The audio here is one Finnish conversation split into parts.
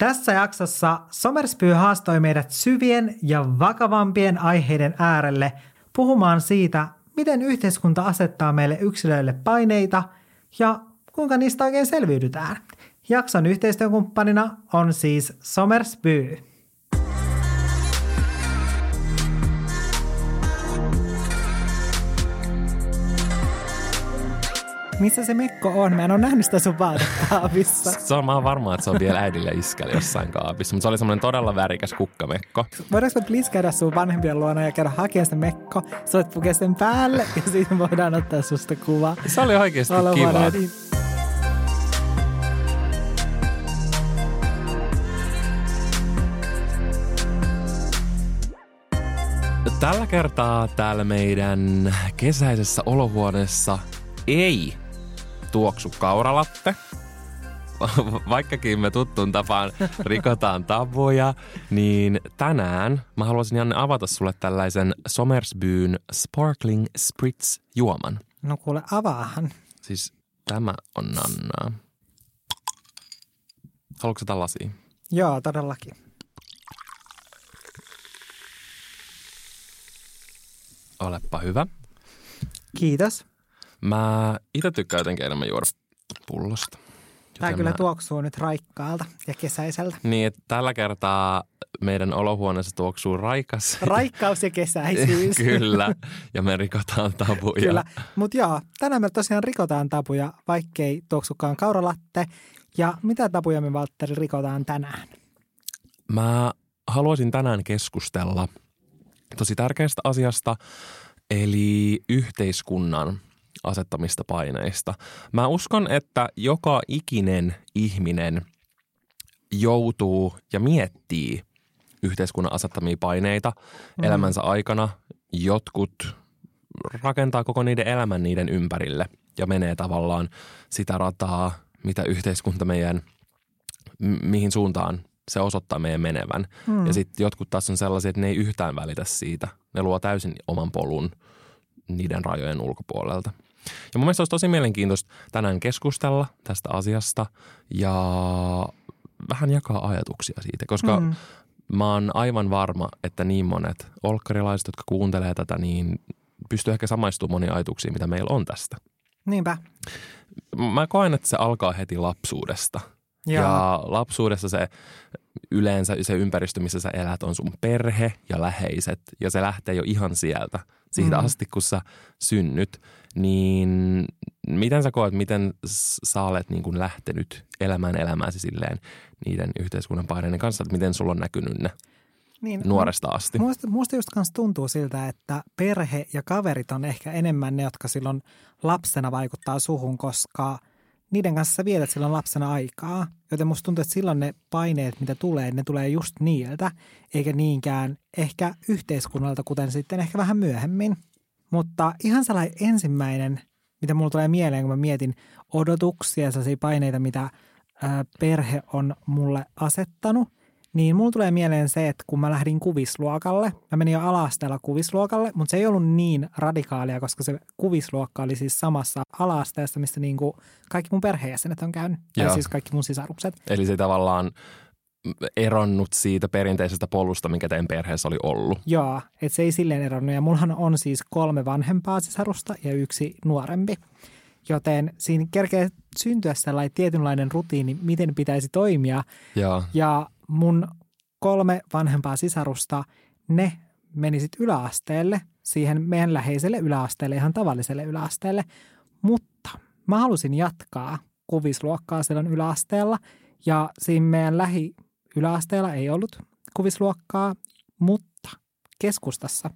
Tässä jaksossa Somerspy haastoi meidät syvien ja vakavampien aiheiden äärelle puhumaan siitä, miten yhteiskunta asettaa meille yksilöille paineita ja kuinka niistä oikein selviydytään. Jakson yhteistyökumppanina on siis Somerspy. Missä se Mekko on? Mä en ole nähnyt sitä sun vaatekaapissa. Se on, mä oon varma, että se on vielä äidillä iskällä jossain kaapissa, mutta se oli semmoinen todella värikäs kukkamekko. Voidaanko me please käydä sun vanhempien luona ja käydä hakemaan se Mekko? Sä voit pukea sen päälle ja sitten voidaan ottaa susta kuva. Se oli oikeasti kiva. Tällä kertaa täällä meidän kesäisessä olohuoneessa ei tuoksu kauralatte. Vaikkakin me tuttuun tapaan rikotaan tabuja, niin tänään mä haluaisin Janne avata sulle tällaisen Somersbyn Sparkling Spritz juoman. No kuule, avaahan. Siis tämä on Nannaa. Haluatko tällaisia? Joo, todellakin. Olepa hyvä. Kiitos. Mä itse tykkään jotenkin enemmän juoda pullosta. Tämä kyllä mä... tuoksuu nyt raikkaalta ja kesäiseltä. Niin, että tällä kertaa meidän olohuoneessa tuoksuu raikas. Raikkaus ja kesäisyys. kyllä, ja me rikotaan tabuja. Kyllä, mutta joo, tänään me tosiaan rikotaan tabuja, vaikkei tuoksukaan kauralatte. Ja mitä tabuja me, Valtteri, rikotaan tänään? Mä haluaisin tänään keskustella tosi tärkeästä asiasta, eli yhteiskunnan – asettamista paineista. Mä uskon, että joka ikinen ihminen joutuu ja miettii yhteiskunnan asettamia paineita mm. elämänsä aikana. Jotkut rakentaa koko niiden elämän niiden ympärille ja menee tavallaan sitä rataa, mitä yhteiskunta meidän, mihin suuntaan se osoittaa meidän menevän. Mm. Ja sitten jotkut taas on sellaisia, että ne ei yhtään välitä siitä. Ne luo täysin oman polun niiden rajojen ulkopuolelta. Ja mun mielestä olisi tosi mielenkiintoista tänään keskustella tästä asiasta ja vähän jakaa ajatuksia siitä, koska mm. mä oon aivan varma, että niin monet olkkarilaiset, jotka kuuntelee tätä, niin pystyy ehkä samaistumaan moniin ajatuksiin, mitä meillä on tästä. Niinpä. Mä koen, että se alkaa heti lapsuudesta. Ja, ja lapsuudessa se yleensä se ympäristö, missä sä elät, on sun perhe ja läheiset. Ja se lähtee jo ihan sieltä, siitä mm. asti, kun sä synnyt niin miten sä koet, miten sä olet niin kuin lähtenyt elämään elämääsi silleen niiden yhteiskunnan paineiden kanssa, että miten sulla on näkynyt ne niin, nuoresta asti? Musta, musta just kanssa tuntuu siltä, että perhe ja kaverit on ehkä enemmän ne, jotka silloin lapsena vaikuttaa suhun, koska niiden kanssa vietät silloin lapsena aikaa. Joten musta tuntuu, että silloin ne paineet, mitä tulee, ne tulee just niiltä, eikä niinkään ehkä yhteiskunnalta, kuten sitten ehkä vähän myöhemmin – mutta ihan sellainen ensimmäinen, mitä mulla tulee mieleen, kun mä mietin odotuksia, sellaisia paineita, mitä perhe on mulle asettanut, niin mulla tulee mieleen se, että kun mä lähdin kuvisluokalle, mä menin jo alasteella kuvisluokalle, mutta se ei ollut niin radikaalia, koska se kuvisluokka oli siis samassa alasteessa, missä niin kuin kaikki mun perheenjäsenet on käynyt, tai siis kaikki mun sisarukset. Eli se tavallaan eronnut siitä perinteisestä polusta, mikä teidän perheessä oli ollut. Joo, että se ei silleen eronnut. Ja mullahan on siis kolme vanhempaa sisarusta ja yksi nuorempi. Joten siinä kerkee syntyä sellainen tietynlainen rutiini, miten pitäisi toimia. Ja, ja mun kolme vanhempaa sisarusta, ne meni sitten yläasteelle, siihen meidän läheiselle yläasteelle, ihan tavalliselle yläasteelle. Mutta mä halusin jatkaa kuvisluokkaa silloin yläasteella. Ja siinä meidän lähi Yläasteella ei ollut kuvisluokkaa, mutta keskustassa,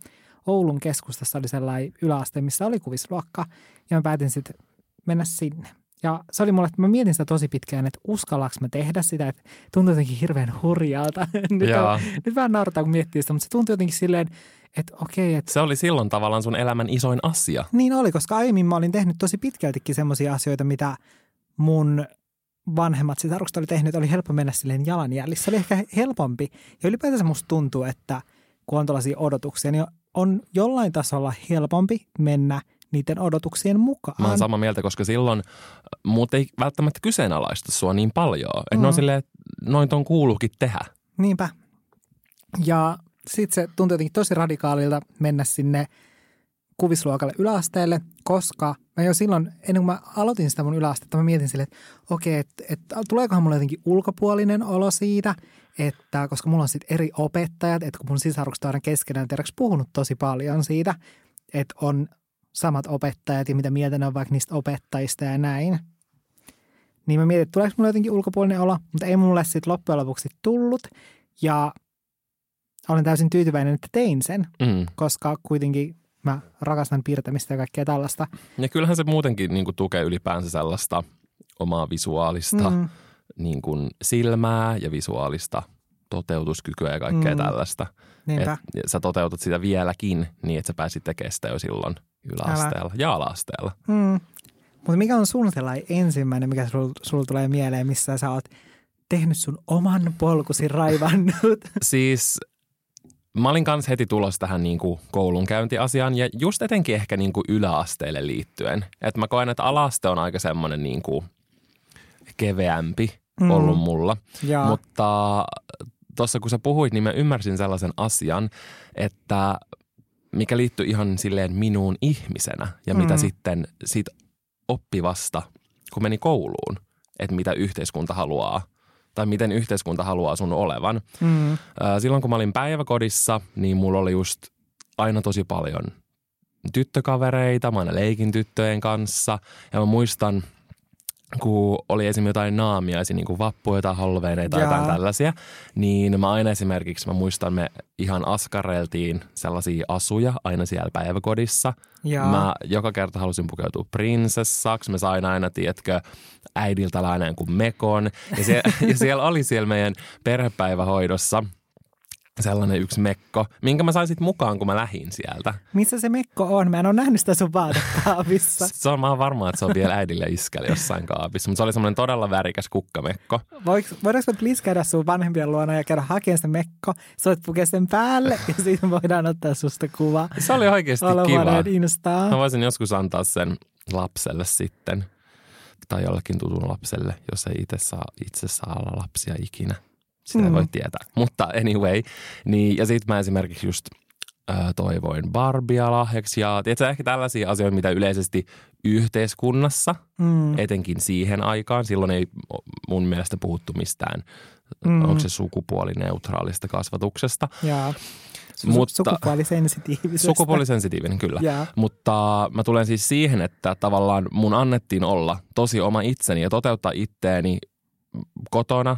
Oulun keskustassa oli sellainen yläaste, missä oli kuvisluokka. Ja mä päätin sitten mennä sinne. Ja se oli mulle, että mä mietin sitä tosi pitkään, että uskallaks mä tehdä sitä, että tuntui jotenkin hirveän hurjalta. nyt, on, nyt vähän naurataan, kun miettii sitä, mutta se tuntui jotenkin silleen, että okei. Että... Se oli silloin tavallaan sun elämän isoin asia. Niin oli, koska aiemmin mä olin tehnyt tosi pitkältikin semmoisia asioita, mitä mun vanhemmat sisarukset oli tehnyt, oli helppo mennä silleen jalanjäljissä. Se oli ehkä helpompi. Ja ylipäätänsä musta tuntuu, että kun on tällaisia odotuksia, niin on jollain tasolla helpompi mennä niiden odotuksien mukaan. Mä oon samaa mieltä, koska silloin muut ei välttämättä kyseenalaista sua niin paljon. Että mm. ne on mm. silleen, noin ton kuuluukin tehdä. Niinpä. Ja sitten se tuntui jotenkin tosi radikaalilta mennä sinne kuvisluokalle yläasteelle, koska mä jo silloin, ennen kuin mä aloitin sitä mun yläastetta, mä mietin silleen, että okei, että, että tuleekohan mulle jotenkin ulkopuolinen olo siitä, että koska mulla on sitten eri opettajat, että kun mun sisarukset on aina keskenään tiedäks puhunut tosi paljon siitä, että on samat opettajat ja mitä mieltä ne on vaikka niistä opettajista ja näin. Niin mä mietin, että tuleeko mulle jotenkin ulkopuolinen olo, mutta ei mulle sitten loppujen lopuksi tullut. Ja olen täysin tyytyväinen, että tein sen, Mm. koska kuitenkin mä rakastan piirtämistä ja kaikkea tällaista. Ja kyllähän se muutenkin niin kuin tukee ylipäänsä sellaista omaa visuaalista mm. Niin kuin silmää ja visuaalista toteutuskykyä ja kaikkea Mm. tällaista. niinpä. Et sä toteutat sitä vieläkin niin, että sä pääsit tekemään sitä jo silloin yläasteella ja alaasteella. Mm. Mutta mikä on sun sellainen ensimmäinen, mikä sulla sul tulee mieleen, missä sä oot tehnyt sun oman polkusi raivannut? Siis mä olin kanssa heti tulossa tähän niin kuin koulunkäyntiasiaan ja just etenkin ehkä niin kuin yläasteelle liittyen. Että mä koen, että alaste on aika semmoinen niin kuin keveämpi Mm. ollut mulla. ja, Mutta tuossa kun sä puhuit, niin mä ymmärsin sellaisen asian, että mikä liittyy ihan silleen minuun ihmisenä ja mitä Mm. sitten siitä oppivasta, kun meni kouluun, että mitä yhteiskunta haluaa tai miten yhteiskunta haluaa sun olevan. mm, Silloin kun mä olin päiväkodissa, niin mulla oli just aina tosi paljon tyttökavereita. Mä aina leikin tyttöjen kanssa. Ja mä muistan, kun oli esimerkiksi jotain naamiaisia, niin kuin vappuja tai holveineita tai Jaa. jotain tällaisia, niin mä aina esimerkiksi, mä muistan, me ihan askareltiin sellaisia asuja aina siellä päiväkodissa. ja, Mä joka kerta halusin pukeutua prinsessaksi. Mä sain aina, tiedätkö, äidiltä lainaan kuin mekon. Ja, se, ja siellä oli siellä meidän perhepäivähoidossa sellainen yksi mekko, minkä mä sain sitten mukaan, kun mä lähdin sieltä. missä se mekko on? Mä en ole nähnyt sitä sun vaatekaapissa. Se on, mä oon varma, että se on vielä äidille iskälle jossain kaapissa, mutta se oli semmoinen todella värikäs kukkamekko. Voidaanko me please käydä sun vanhempien luona ja käydä hakemaan se mekko? Sä voit pukea sen päälle ja siitä voidaan ottaa susta kuva. Se oli oikeasti kiva. Olohuoneen Instaa. Mä voisin joskus antaa sen lapselle sitten, tai jollekin tutun lapselle, jos ei itse saa, itse saa olla lapsia ikinä. Sitä Mm. mm. voi tietää. Mutta anyway, niin, ja sitten mä esimerkiksi just toivoin Barbia lahjaksi ja tiedätkö, ehkä tällaisia asioita, mitä yleisesti yhteiskunnassa, Mm, etenkin siihen aikaan, silloin ei mun mielestä puhuttu mistään, Mm. onko se sukupuolineutraalista kasvatuksesta. ja. Su- Mutta- sukupuolisensitiivisestä. Sukupuolisensitiivinen kyllä. Ja. Mutta mä tulen siis siihen, että tavallaan mun annettiin olla tosi oma itseni ja toteuttaa itteeni kotona,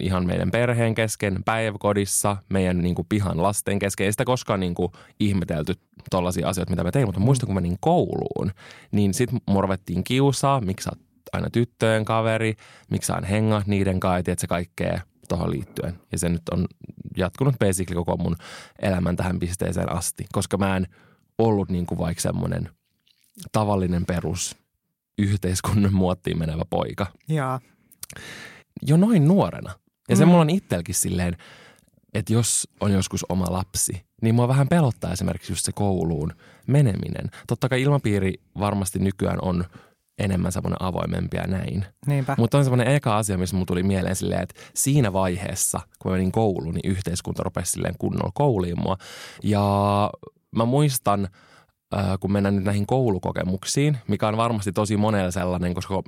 ihan meidän perheen kesken, päiväkodissa, meidän niin kuin pihan lasten kesken. Ei sitä koskaan niin kuin ihmetelty tollaisia asioita, mitä mä tein, mutta muistan, kun menin kouluun, niin sit mua ruvettiin kiusaa, miksi sä oot aina tyttöjen kaveri, miksi sä hengaat niiden että se kaikkea tuohon liittyen. Ja se nyt on jatkunut basically koko mun elämän tähän pisteeseen asti, koska mä en ollut niin kuin vaikka semmoinen tavallinen perus yhteiskunnan muottiin menevä poika ja. Jo noin nuorena. Ja se Mm. mulla on itselläkin silleen, että jos on joskus oma lapsi, niin mua vähän pelottaa esimerkiksi just se kouluun meneminen. Totta kai ilmapiiri varmasti nykyään on enemmän semmoinen avoimempi ja näin. Niinpä. Mutta on semmoinen eka asia, missä mulla tuli mieleen silleen, että siinä vaiheessa, kun mä menin kouluun, niin yhteiskunta rupesi silleen kunnolla kouliin mua. Ja mä muistan, äh, kun mennään nyt näihin koulukokemuksiin, mikä on varmasti tosi monella sellainen, koska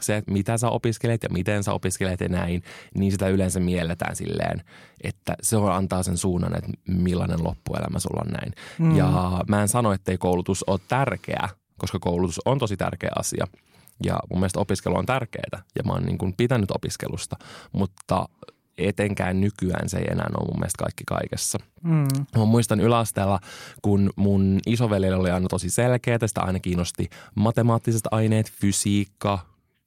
se, että mitä sä opiskelet ja miten sä opiskelet ja näin, niin sitä yleensä mielletään silleen, että se on antaa sen suunnan, että millainen loppuelämä sulla on näin. Mm. Ja mä en sano, ettei koulutus ole tärkeä, koska koulutus on tosi tärkeä asia. Ja mun mielestä opiskelu on tärkeää ja mä oon niin kuin pitänyt opiskelusta, mutta etenkään nykyään se ei enää ole mun mielestä kaikki kaikessa. Mm. Mä muistan yläasteella, kun mun isoveljellä oli aina tosi selkeää, sitä aina kiinnosti matemaattiset aineet, fysiikka,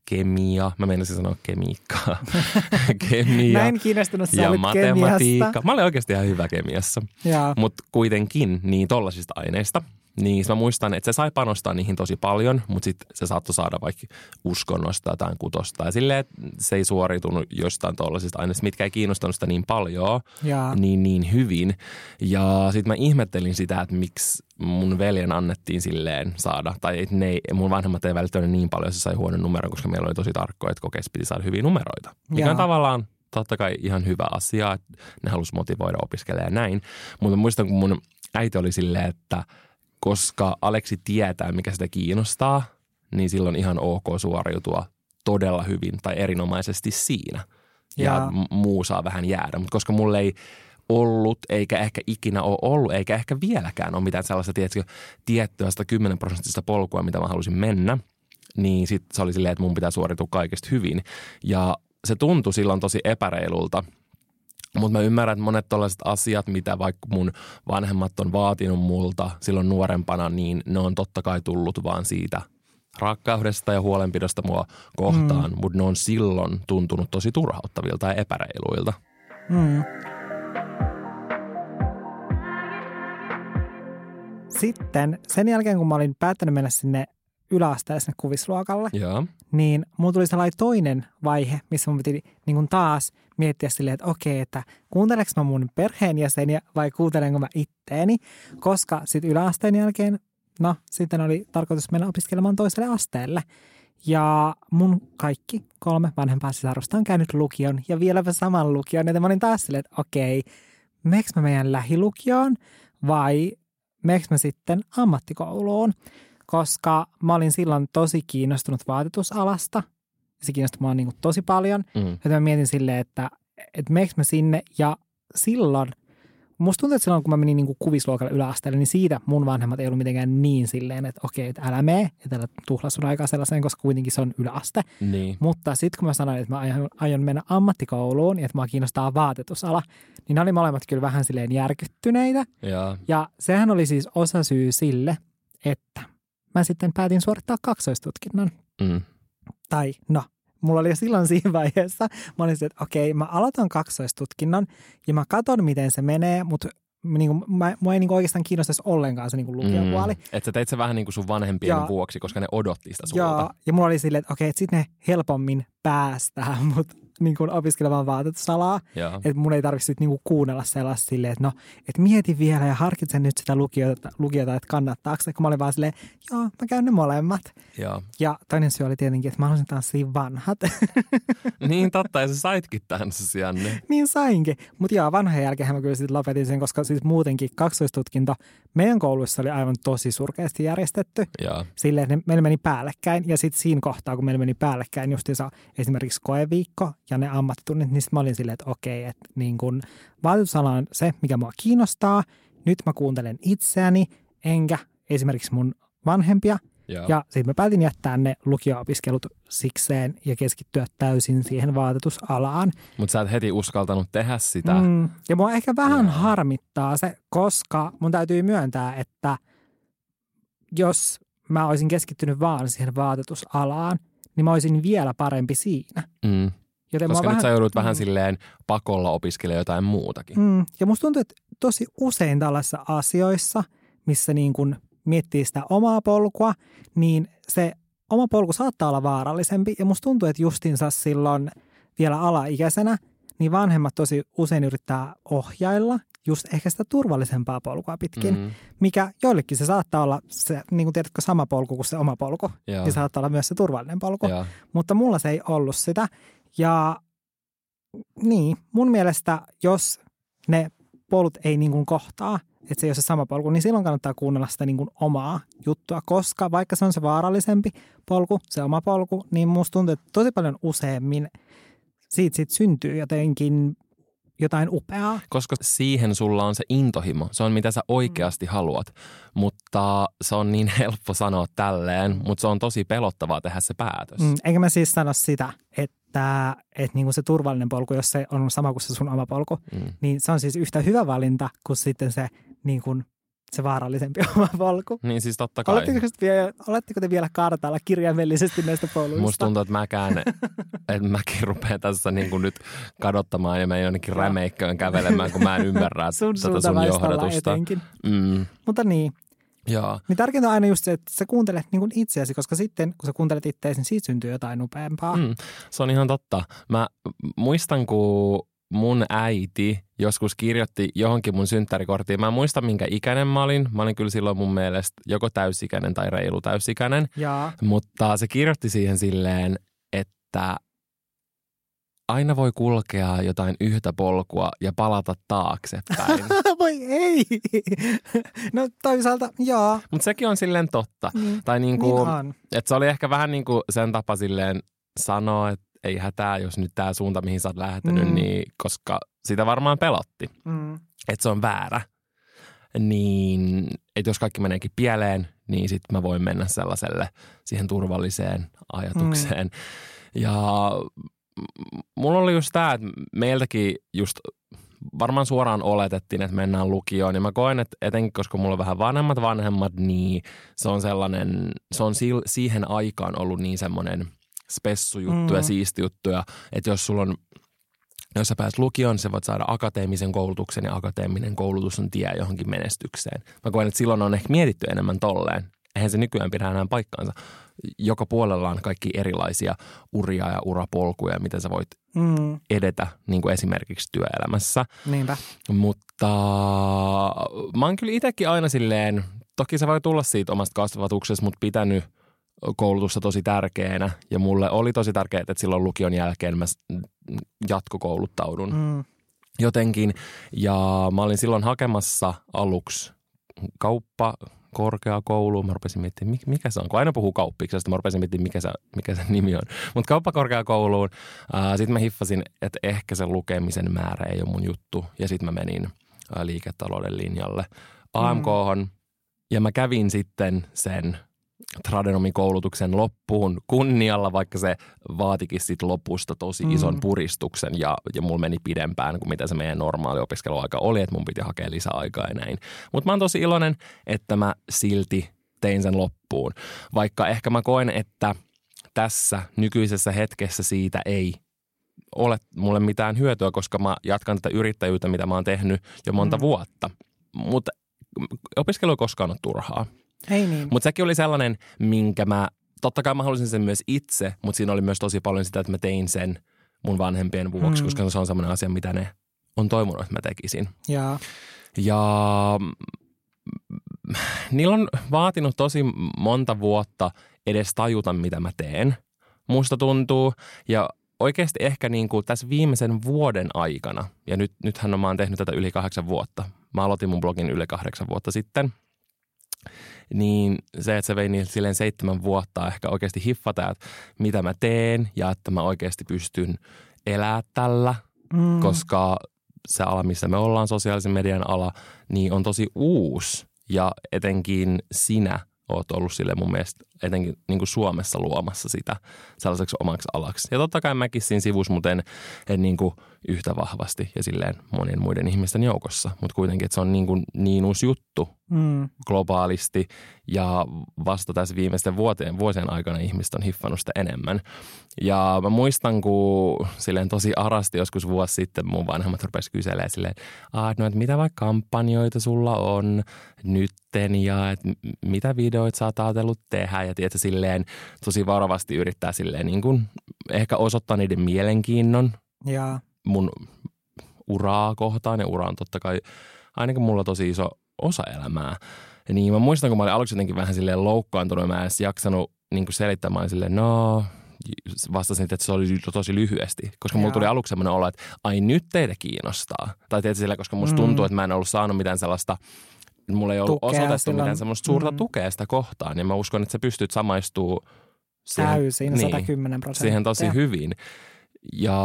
kemia. Mä menisin sanoa kemiikkaa. kemia Näin kiinnostunut sä ja matematiikka. kemiasta. Mä olin oikeasti ihan hyvä kemiassa. Mutta kuitenkin niin tollasista aineista. Niin mä muistan, että se sai panostaa niihin tosi paljon, mutta sitten se saattoi saada vaikka uskonnosta tai kutosta. Ja silleen, että se ei suoriutunut jostain tollasista aineista, mitkä ei kiinnostanut sitä niin paljon, Ja. niin, niin hyvin. Ja sitten mä ihmettelin sitä, että miksi mun veljen annettiin silleen saada, tai että ne ei, mun vanhemmat ei välittänyt niin paljon, se sai huonon numeron, koska meillä oli tosi tarkkoja, että kokeissa piti saada hyviä numeroita. Mikä Jaa. on tavallaan totta kai ihan hyvä asia, että ne halusi motivoida opiskelemaan näin. Mutta muistan, kun mun äiti oli silleen, että koska Aleksi tietää, mikä sitä kiinnostaa, niin silloin ihan ok suoriutua todella hyvin tai erinomaisesti siinä. Ja, ja muu saa vähän jäädä. Mutta koska mulle ei ollut, eikä ehkä ikinä ole ollut, eikä ehkä vieläkään ole mitään sellaista tiedätkö, tiettyä 10 prosenttista polkua, mitä mä halusin mennä, niin sitten se oli silleen, että mun pitää suoritua kaikesta hyvin. Ja se tuntui silloin tosi epäreilulta, mutta mä ymmärrän, että monet tällaiset asiat, mitä vaikka mun vanhemmat on vaatinut multa silloin nuorempana, niin ne on totta kai tullut vaan siitä rakkaudesta ja huolenpidosta mua kohtaan, mm. mutta ne on silloin tuntunut tosi turhauttavilta ja epäreiluilta. Mm. Sitten sen jälkeen, kun mä olin päättänyt mennä sinne yläasteelle kuvisluokalle, ja. niin mulla tuli sellainen toinen vaihe, missä mun piti niin kuin taas miettiä silleen, että okei, että kuunteleks mä mun perheenjäseniä vai kuuntelenko mä itteeni, koska sitten yläasteen jälkeen, no sitten oli tarkoitus mennä opiskelemaan toiselle asteelle. Ja mun kaikki kolme vanhempaa sisarusta on käynyt lukion ja vieläpä saman lukion. Ja mä olin taas silleen, että okei, meneekö mä meidän lähilukioon vai meneekö mä sitten ammattikouluun? Koska mä olin silloin tosi kiinnostunut vaatetusalasta. Se kiinnosti mua niin kuin tosi paljon. Mm. Joten mä mietin silleen, että, että meneekö mä sinne. Ja silloin – Musta tuntuu, että silloin kun mä menin niin kuvisluokalle yläasteelle, niin siitä mun vanhemmat ei ollut mitenkään niin silleen, että okei, että älä mene, että älä tuhla sun aikaa sellaiseen, koska kuitenkin se on yläaste. Niin. Mutta sitten kun mä sanoin, että mä aion, aion mennä ammattikouluun ja että mä kiinnostaa vaatetusala, niin ne oli molemmat kyllä vähän silleen järkyttyneitä. Ja, ja sehän oli siis osa syy sille, että mä sitten päätin suorittaa kaksoistutkinnon. Mm. Tai no, mulla oli jo silloin siinä vaiheessa, mä olin että okei, mä aloitan kaksoistutkinnon ja mä katson, miten se menee, mutta niin kuin, mä, mua ei niin kuin oikeastaan kiinnostaisi ollenkaan se niin lukiopuoli. Mm. Että sä teit se vähän niin kuin sun vanhempien ja, vuoksi, koska ne odotti sitä sulta. Ja, ja mulla oli silleen, että okei, että sitten ne helpommin päästään, mutta niin kuin opiskelemaan vaatetusalaa. Että mun ei tarvitse niin kuin kuunnella sellaista silleen, että no, että mieti vielä ja harkitse nyt sitä lukiota, lukiota että kannattaako se. Kun mä olin vaan silleen, joo, mä käyn ne molemmat. Ja, ja toinen syy oli tietenkin, että mä haluaisin tanssia vanhat. niin totta, ja sä saitkin tanssia ne. niin sainkin. Mutta joo, vanhan jälkeen mä kyllä sitten lopetin sen, koska siis muutenkin kaksoistutkinto meidän kouluissa oli aivan tosi surkeasti järjestetty. Ja. Silleen, että meillä meni päällekkäin. Ja sitten siinä kohtaa, kun meillä meni päällekkäin justiinsa esimerkiksi koeviikko ja ne ammattitunnit, niin mä olin silleen, että okei, että niin kun vaatetusala on se, mikä mua kiinnostaa. Nyt mä kuuntelen itseäni, enkä esimerkiksi mun vanhempia. Ja, ja sitten mä päätin jättää ne lukio-opiskelut sikseen ja keskittyä täysin siihen vaatetusalaan. Mutta sä et heti uskaltanut tehdä sitä. Mm, ja mua ehkä vähän ja. harmittaa se, koska mun täytyy myöntää, että jos mä olisin keskittynyt vaan siihen vaatetusalaan, niin mä olisin vielä parempi siinä. Mm. Joten Koska nyt vähän, sä joudut vähän mm. silleen pakolla opiskelemaan jotain muutakin. Mm. Ja musta tuntuu, että tosi usein tällaisissa asioissa, missä niin kuin miettii sitä omaa polkua, niin se oma polku saattaa olla vaarallisempi. Ja musta tuntuu, että justinsa silloin vielä alaikäisenä, niin vanhemmat tosi usein yrittää ohjailla just ehkä sitä turvallisempaa polkua pitkin, mm. mikä joillekin se saattaa olla se, niin kuin tiedätkö, sama polku kuin se oma polku, Joo. niin saattaa olla myös se turvallinen polku. Joo. Mutta mulla se ei ollut sitä. Ja niin, mun mielestä jos ne polut ei niin kuin kohtaa, että se ei ole se sama polku, niin silloin kannattaa kuunnella sitä niin kuin omaa juttua, koska vaikka se on se vaarallisempi polku, se oma polku, niin musta tuntuu, että tosi paljon useammin siitä, siitä syntyy jotenkin jotain upeaa. Koska siihen sulla on se intohimo. Se on mitä sä oikeasti mm. haluat. Mutta se on niin helppo sanoa tälleen, mm. mutta se on tosi pelottavaa tehdä se päätös. Mm, enkä mä siis sano sitä, että, että niinku se turvallinen polku, jos se on sama kuin se sun oma polku, mm. niin se on siis yhtä hyvä valinta kuin sitten se niin kuin se vaarallisempi oma polku. Niin siis totta kai. Oletteko, vielä, oletteko te vielä kartalla kirjaimellisesti näistä poluista? Musta tuntuu, että mäkään, että mäkin rupean tässä niin kuin nyt kadottamaan ja mä jonnekin rämeikköön kävelemään, kun mä en ymmärrä sun tätä sun johdatusta. Mm. Mutta niin. Joo. Niin tärkeintä on aina just se, että sä kuuntelet niin kuin itseäsi, koska sitten kun sä kuuntelet itseäsi, niin siitä syntyy jotain upeampaa. Mm, se on ihan totta. Mä muistan, kun mun äiti joskus kirjoitti johonkin mun synttärikorttiin. Mä en muista, minkä ikäinen mä olin. Mä olin kyllä silloin mun mielestä joko täysikäinen tai reilu täysikäinen. Ja. Mutta se kirjoitti siihen silleen, että aina voi kulkea jotain yhtä polkua ja palata taaksepäin. Voi ei! No toisaalta joo. Mutta sekin on silleen totta. Niin, Tai niinku, niin että se oli ehkä vähän niin kuin sen tapa silleen sanoa, että ei hätää, jos nyt tämä suunta, mihin sä oot lähtenyt, Mm. niin koska sitä varmaan pelotti, Mm. että se on väärä. Niin, että jos kaikki meneekin pieleen, niin sitten mä voin mennä sellaiselle siihen turvalliseen ajatukseen. Mm. Ja mulla oli just tämä, että meiltäkin just varmaan suoraan oletettiin, että mennään lukioon. Ja mä koen, että etenkin koska mulla on vähän vanhemmat vanhemmat, niin se on sellainen, se on sil- siihen aikaan ollut niin semmoinen spessujuttu ja Mm. siisti juttu. Ja, että jos sulla on jos sä pääset lukioon, niin sä voit saada akateemisen koulutuksen ja akateeminen koulutus on tie johonkin menestykseen. Mä koen, että silloin on ehkä mietitty enemmän tolleen. Eihän se nykyään pidä enää paikkaansa. Joka puolella on kaikki erilaisia uria ja urapolkuja, miten sä voit Mm. edetä niin kuin esimerkiksi työelämässä. Niinpä. Mutta mä oon kyllä itsekin aina silleen, toki se voi tulla siitä omasta kasvatuksesta, mutta pitänyt koulutusta tosi tärkeänä. Ja mulle oli tosi tärkeää, että silloin lukion jälkeen mä jatkokouluttaudun Mm. jotenkin. Ja mä olin silloin hakemassa aluksi kauppa korkeakouluun. Mä rupesin miettimään, mik- mikä se on. Kun aina puhuu kauppiksesta, mä rupesin miettimään, mikä se, mikä se nimi on. Mutta kauppakorkeakouluun. Sitten mä hiffasin, että ehkä se lukemisen määrä ei ole mun juttu. Ja sitten mä menin ää, liiketalouden linjalle AMKhon. Ja mä kävin sitten sen tradenomikoulutuksen loppuun kunnialla, vaikka se vaatikin sit lopusta tosi Mm. ison puristuksen ja, ja mulla meni pidempään kuin mitä se meidän normaali opiskeluaika oli, että mun piti hakea lisäaikaa ja näin. Mutta mä oon tosi iloinen, että mä silti tein sen loppuun, vaikka ehkä mä koen, että tässä nykyisessä hetkessä siitä ei ole mulle mitään hyötyä, koska mä jatkan tätä yrittäjyyttä, mitä mä oon tehnyt jo monta Mm. vuotta. Mutta opiskelu ei koskaan ole turhaa. Ei niin. Mutta sekin oli sellainen, minkä mä, totta kai mä halusin sen myös itse, mutta siinä oli myös tosi paljon sitä, että mä tein sen mun vanhempien vuoksi, Mm. koska se on sellainen asia, mitä ne on toivonut, että mä tekisin. Ja Ja mm, niillä on vaatinut tosi monta vuotta edes tajuta, mitä mä teen. Musta tuntuu. Ja oikeasti ehkä niin kuin tässä viimeisen vuoden aikana, ja nyt, nythän mä oon tehnyt tätä yli kahdeksan vuotta. Mä aloitin mun blogin yli kahdeksan vuotta sitten. Niin se, että se vei niin silleen seitsemän vuotta ehkä oikeasti hiffata, että mitä mä teen ja että mä oikeasti pystyn elää tällä mm. koska se ala, missä me ollaan, sosiaalisen median ala, niin on tosi uusi. Ja etenkin sinä oot ollut sille mun mielestä etenkin niin kuin Suomessa luomassa sitä sellaiseksi omaksi alaksi. Ja totta kai mäkin siinä sivussa, mutta en, en niin kuin yhtä vahvasti ja silleen monien muiden ihmisten joukossa. Mutta kuitenkin, että se on niin, kuin niin uusi juttu Mm. globaalisti ja vasta tässä viimeisten vuoteen, vuosien aikana ihmiset on hiffannut sitä enemmän. Ja mä muistan, kun silleen tosi arasti joskus vuosi sitten mun vanhemmat rupesi kyselemään silleen, no, että mitä vaikka kampanjoita sulla on nytten ja että mitä videoita sä oot ajatellut tehdä ja tiedätkö, silleen tosi varovasti yrittää silleen niin kuin ehkä osoittaa niiden mielenkiinnon Ja mun uraa kohtaan ja ura on totta kai ainakin mulla tosi iso osa elämää. Ja niin mä muistan, kun mä olin aluksi jotenkin vähän silleen loukkaantunut, mä en edes jaksanut niin kuin selittämään silleen, no vastasin, että se oli tosi lyhyesti, koska mulla Jaa. tuli aluksi semmoinen olo, että ai nyt teitä kiinnostaa. Tai tietysti sillä, koska musta Mm. tuntuu, että mä en ollut saanut mitään sellaista, mulla ei ollut Tukea osoitettu silloin. mitään semmoista suurta Mm. tukea sitä kohtaan. Ja mä uskon, että sä pystyt samaistuu siihen, täysin, niin, 110 prosenttia. siihen tosi hyvin. Ja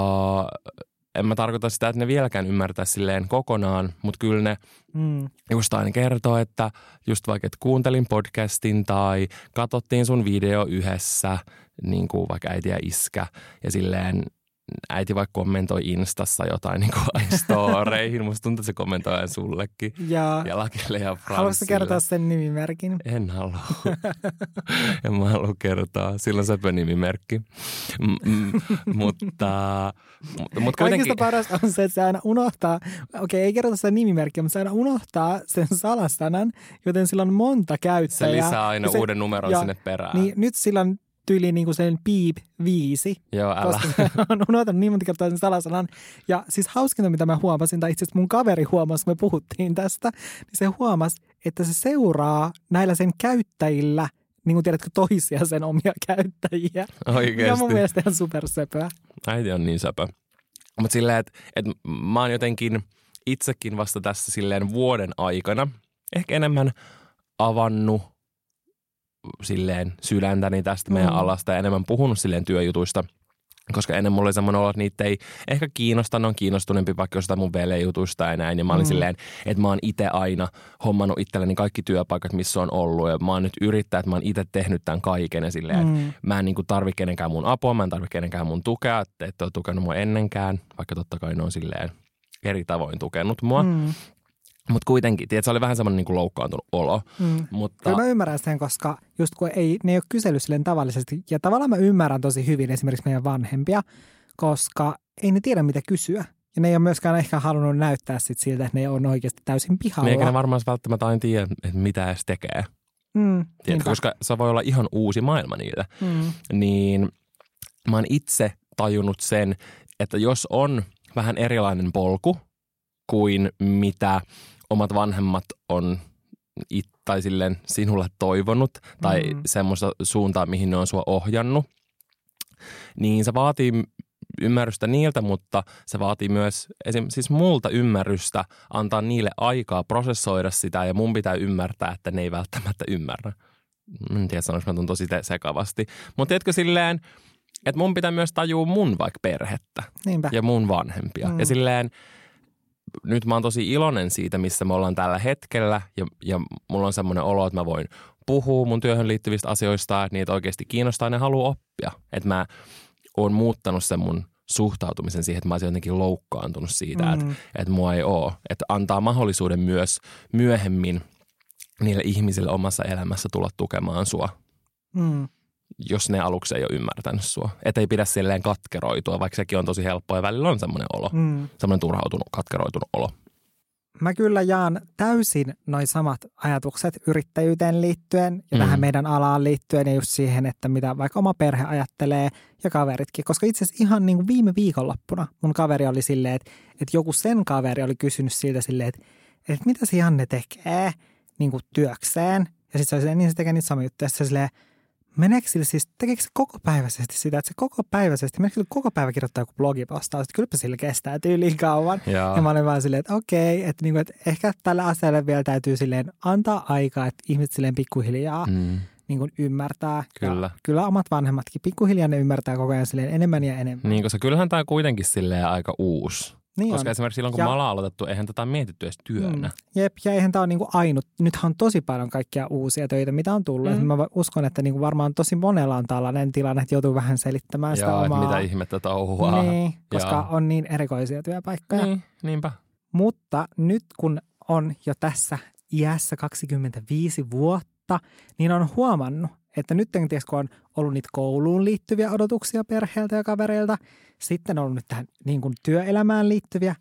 en mä tarkoita sitä, että ne vieläkään ymmärtää silleen kokonaan, mutta kyllä ne Mm. just aina kertoo, että just vaikka, että kuuntelin podcastin tai katsottiin sun video yhdessä, niin kuin vaikka äiti ja iskä, ja silleen äiti vaikka kommentoi Instassa jotain niin kuin storeihin, musta tuntuu, että se kommentoi aina sullekin. Ja, Ja Lakille ja Franssille. haluaisitko kertoa sen nimimerkin? En halua. en mä halua kertoa. Sillä on söpö nimimerkki. M- m- mutta, mutta, mutta kuitenkin... Kaikista parasta on se, että se aina unohtaa, okei ei kerrota sitä nimimerkkiä, mutta se aina unohtaa sen salasanan, joten sillä on monta Se käyttäjää. lisää aina se- uuden numeron ja- sinne perään. Niin nyt sillä on tyyli niin kuin sen piip viisi, Joo, älä. koska on unohtanut niin monta kertaa sen salasanan. Ja siis hauskinta, mitä mä huomasin, tai itse asiassa mun kaveri huomasi, kun me puhuttiin tästä, niin se huomasi, että se seuraa näillä sen käyttäjillä, niin kuin tiedätkö, toisia sen omia käyttäjiä. Ja mun Oikeasti. mielestä ihan supersöpöä. Äiti on niin söpö. Mutta silleen, että et mä oon jotenkin itsekin vasta tässä silleen vuoden aikana ehkä enemmän avannut silleen sydäntäni tästä meidän Mm. alasta ja enemmän puhunut silleen työjutuista. Koska ennen mulla oli semmoinen olo, että niitä ei ehkä kiinnosta, ne on kiinnostuneempi vaikka jostain mun velejutusta ja näin. Ja mä olin Mm. silleen, että mä oon itse aina hommannut itselleni kaikki työpaikat, missä on ollut. Ja mä oon nyt yrittäjä, että mä oon itse tehnyt tämän kaiken ja silleen, mm. Mm. mä en niin kuin tarvi kenenkään mun apua, mä en tarvi kenenkään mun tukea, että ette ole tukenut mua ennenkään, vaikka totta kai ne on silleen eri tavoin tukenut mua. Mm. Mutta kuitenkin, tiedät, se oli vähän semmoinen niin kuin loukkaantunut olo. Mm. Mutta Kyllä mä ymmärrän sen, koska just kun ei, ne ei ole kysely silleen tavallisesti. Ja tavallaan mä ymmärrän tosi hyvin esimerkiksi meidän vanhempia, koska ei ne tiedä mitä kysyä. Ja ne ei ole myöskään ehkä halunnut näyttää sit siltä, että ne on oikeasti täysin pihalla. eikä ne varmaan välttämättä aina tiedä, että mitä edes tekee. mm, Tiedätkö? Koska se voi olla ihan uusi maailma niille. mm, Niin mä oon itse tajunnut sen, että jos on vähän erilainen polku kuin mitä omat vanhemmat on it, tai silleen sinulle toivonut tai Mm. mm. semmoista suuntaa, mihin ne on sua ohjannut, niin se vaatii ymmärrystä niiltä, mutta se vaatii myös esim. siis multa ymmärrystä antaa niille aikaa prosessoida sitä ja mun pitää ymmärtää, että ne ei välttämättä ymmärrä. Mä En tiedä, sanoinko mä tuon tosi te- sekavasti. Mutta tiedätkö silleen, että mun pitää myös tajua mun vaikka perhettä niinpä. ja mun vanhempia. Mm. Ja silleen, nyt mä oon tosi iloinen siitä, missä me ollaan tällä hetkellä ja, ja mulla on semmoinen olo, että mä voin puhua mun työhön liittyvistä asioista, että niitä oikeasti kiinnostaa ja ne haluaa oppia. Että mä oon muuttanut sen mun suhtautumisen siihen, että mä olisin jotenkin loukkaantunut siitä, mm. että, Mm. että mua ei oo. Että antaa mahdollisuuden myös myöhemmin niille ihmisille omassa elämässä tulla tukemaan sua, Mm. Jos ne aluksi ei ole ymmärtänyt sua. Että ei pidä silleen katkeroitua, vaikka sekin on tosi helppoa ja välillä on semmoinen olo, Mm. semmoinen turhautunut, katkeroitunut olo. Mä kyllä jaan täysin noin samat ajatukset yrittäjyyteen liittyen ja Mm. tähän meidän alaan liittyen ja just siihen, että mitä vaikka oma perhe ajattelee ja kaveritkin. Koska itse asiassa ihan niin kuin viime viikonloppuna mun kaveri oli silleen, että, että joku sen kaveri oli kysynyt siltä silleen, että, että mitä se Janne tekee niin kuin työkseen. Ja sitten se oli silleen, niin se tekee niitä samoja juttuja. Sitten se silleen, meneekö sille siis, tekeekö se koko päiväisesti sitä, että se koko päiväisesti, meneekö sille koko päivä kirjoittaa joku blogipostaus, että kylläpä sillä kestää tyyliin kauan. Ja, Ja mä olin vaan silleen, että okei, että, niinku, että ehkä tälle asialle vielä täytyy silleen antaa aikaa, että ihmiset silleen pikkuhiljaa mm, niin kuin ymmärtää. Kyllä. Ja kyllä omat vanhemmatkin pikkuhiljaa ne ymmärtää koko ajan silleen enemmän ja enemmän. niin, koska kyllähän tämä kuitenkin silleen aika uusi. Niin koska on. esimerkiksi silloin, kun Ja- me ollaan aloitettu, eihän tätä mietitty edes työnä. Mm. Jep, ja eihän tämä ole niinku ainut. Nythän on tosi paljon kaikkia uusia töitä, mitä on tullut. Mm. Mä uskon, että niinku varmaan tosi monella on tällainen tilanne, että joutuu vähän selittämään sitä Ja että omaa. mitä ihmettä touhua. Niin, koska Jaa. on niin erikoisia työpaikkoja. Niin, niinpä. Mutta nyt kun on jo tässä iässä 25 vuotta, niin on huomannut, että nyt tietysti kun on ollut niitä kouluun liittyviä odotuksia perheeltä ja kavereilta, sitten on ollut nyt tähän niin kuin työelämään liittyviä,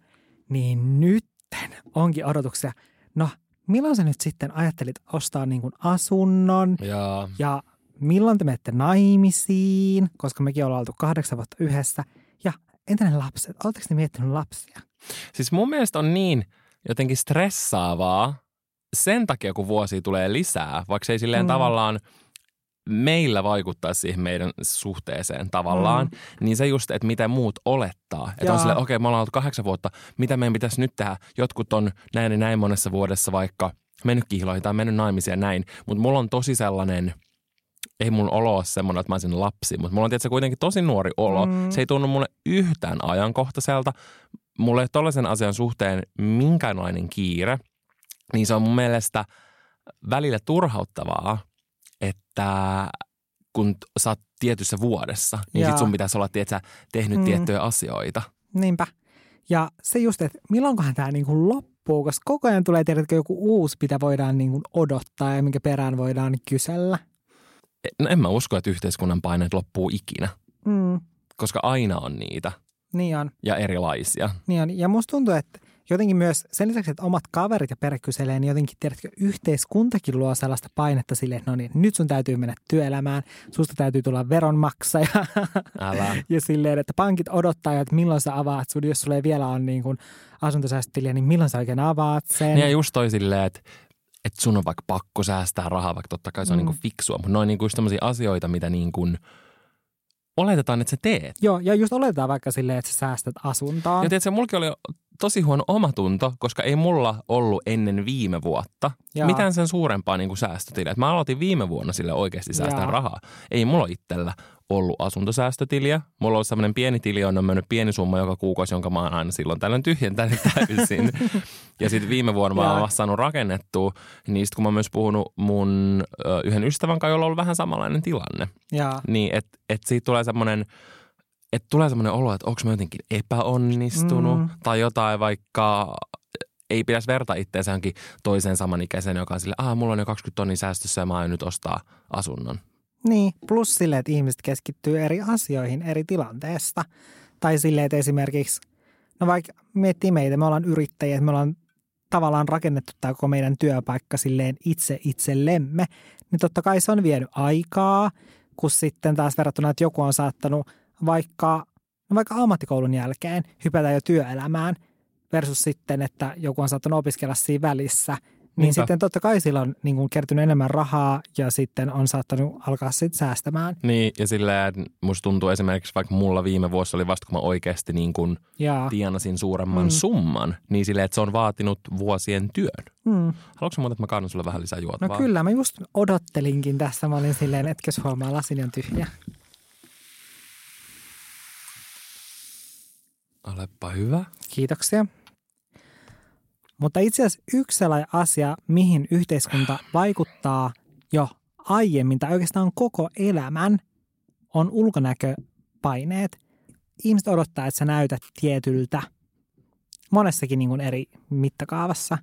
niin nytten onkin odotuksia. No, milloin sä nyt sitten ajattelit ostaa niin kuin asunnon Ja ja milloin te menette naimisiin, koska mekin ollaan oltu kahdeksan vuotta yhdessä. Ja entä ne lapset? Oletteko te miettinyt lapsia? siis mun mielestä on niin jotenkin stressaavaa sen takia, kun vuosia tulee lisää, vaikka se ei silleen mm. tavallaan meillä vaikuttaa siihen meidän suhteeseen tavallaan, mm. niin se just, että mitä muut olettaa. Että Jaa. on silleen, okei, okay, me ollaan oltu kahdeksan vuotta, mitä meidän pitäisi nyt tehdä? Jotkut on näin ja näin monessa vuodessa vaikka mennyt kihloihin tai mennyt naimisiin ja näin, mutta mulla on tosi sellainen, ei mun olo ole semmoinen, että mä olisin lapsi, mutta mulla on tietysti kuitenkin tosi nuori olo. Mm. Se ei tunnu mulle yhtään ajankohtaiselta. Mulla ei ole tollaisen asian suhteen minkäänlainen kiire. Niin se on mun mielestä välillä turhauttavaa, että kun sä oot tietyssä vuodessa, niin sit sun pitäisi olla, tiedätkö, tehnyt Mm. mm. tiettyjä asioita. Niinpä. Ja se just, että milloinkohan tämä niinku loppuu, koska koko ajan tulee tiedätkö, joku uusi, mitä voidaan niinku odottaa ja minkä perään voidaan kysellä. No en mä usko, että yhteiskunnan paineet loppuu ikinä, Mm, koska aina on niitä niin on. ja erilaisia. Niin on. Ja musta tuntuu, että jotenkin myös sen lisäksi, että omat kaverit ja perhe kyselee, niin jotenkin tiedätkö, yhteiskuntakin luo sellaista painetta silleen, että no niin, nyt sun täytyy mennä työelämään, susta täytyy tulla veronmaksaja Älä. ja silleen, että pankit odottaa että milloin sä avaat sun, jos sulla ei vielä ole niin kuin asuntosäästötiliä, niin milloin sä oikein avaat sen. Ja just toi silleen, että että sun on vaikka pakko säästää rahaa, vaikka totta kai se on Mm. niinku fiksua, mutta ne on niinku just tämmöisiä asioita, mitä niinku oletetaan, että sä teet. Joo, ja just oletetaan vaikka silleen, että sä säästät asuntoon. Ja tiedätkö, mullakin oli tosi huono omatunto, koska ei mulla ollut ennen viime vuotta Jaa. mitään sen suurempaa niin kuin säästötiliä. Et Mä aloitin viime vuonna sille oikeasti säästää Jaa. rahaa. Ei mulla itsellä ollut asuntosäästötiliä. Mulla on ollut sellainen pieni tili, on mennyt pieni summa joka kuukausi, jonka mä oon aina silloin tällöin tyhjentänyt täysin. ja sitten viime vuonna mä oon saanut rakennettua. Niin sit kun mä oon myös puhunut mun ö, yhden ystävän kanssa, jolla on ollut vähän samanlainen tilanne. ja, Niin, että et siitä tulee semmoinen, että tulee semmoinen olo, että onko mä jotenkin epäonnistunut Mm. tai jotain vaikka ei pitäisi verta itseensä johonkin toiseen samanikäiseen, joka on sille, ah, mulla on jo 20 tonnin säästössä ja mä aion nyt ostaa asunnon. Niin, plus silleen, että ihmiset keskittyy eri asioihin eri tilanteesta. Tai silleen, että esimerkiksi, no vaikka miettii meitä, me ollaan yrittäjiä, me ollaan tavallaan rakennettu tämä koko meidän työpaikka silleen itse itsellemme, niin totta kai se on vienyt aikaa, kun sitten taas verrattuna, että joku on saattanut vaikka, no vaikka ammattikoulun jälkeen hypätä jo työelämään versus sitten, että joku on saattanut opiskella siinä välissä. Niin Niinpä. sitten totta kai sillä on niin kuin kertynyt enemmän rahaa ja sitten on saattanut alkaa sitten säästämään. Niin, ja silleen, musta tuntuu esimerkiksi vaikka mulla viime vuosi oli vasta, kun mä oikeasti niin kuin tienasin suuremman Mm. mm. summan, niin silleen, että se on vaatinut vuosien työn. mm, Haluatko muuten, että mä kannan sulle vähän lisää no juotavaa? kyllä, mä just odottelinkin tässä. Mä olin silleen, etkäs huomaa, lasini on tyhjä. Olepa hyvä. Kiitoksia. Mutta itse asiassa yksi sellainen asia, mihin yhteiskunta vaikuttaa jo aiemmin tai oikeastaan koko elämän, on ulkonäköpaineet. Ihmiset odottaa, että sä näytät tietyltä monessakin niin kuin eri mittakaavassa.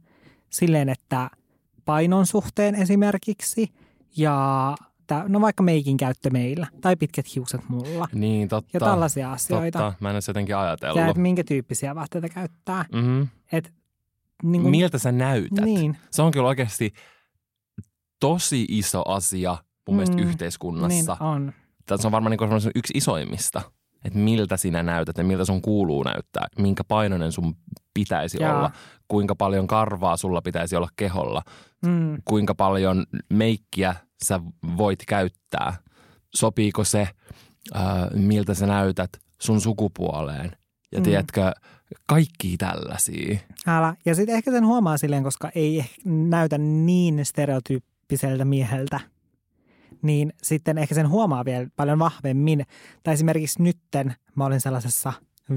Silleen, että painon suhteen esimerkiksi ja no vaikka meikin käyttö meillä tai pitkät hiukset mulla Niin, totta. ja tällaisia asioita. Totta, mä en edes jotenkin Ja ajatellut. että minkä tyyppisiä vaatteita käyttää. Mm-hmm. Et, niin kuin, Miltä sä näytät? Niin, Se on kyllä oikeasti tosi iso asia mun mielestä Mm, yhteiskunnassa. niin on. Se on varmaan niin yksi isoimmista, että miltä sinä näytät ja miltä sun kuuluu näyttää, minkä painoinen sun pitäisi Jaa. olla, kuinka paljon karvaa sulla pitäisi olla keholla, Mm, kuinka paljon meikkiä sä voit käyttää, sopiiko se, ää, miltä sä näytät sun sukupuoleen ja Mm. tiedätkö, kaikki tällaisia. älä. Ja sitten ehkä sen huomaa silleen, koska ei ehkä näytä niin stereotyyppiseltä mieheltä, niin sitten ehkä sen huomaa vielä paljon vahvemmin. Tai esimerkiksi nytten mä olin sellaisessa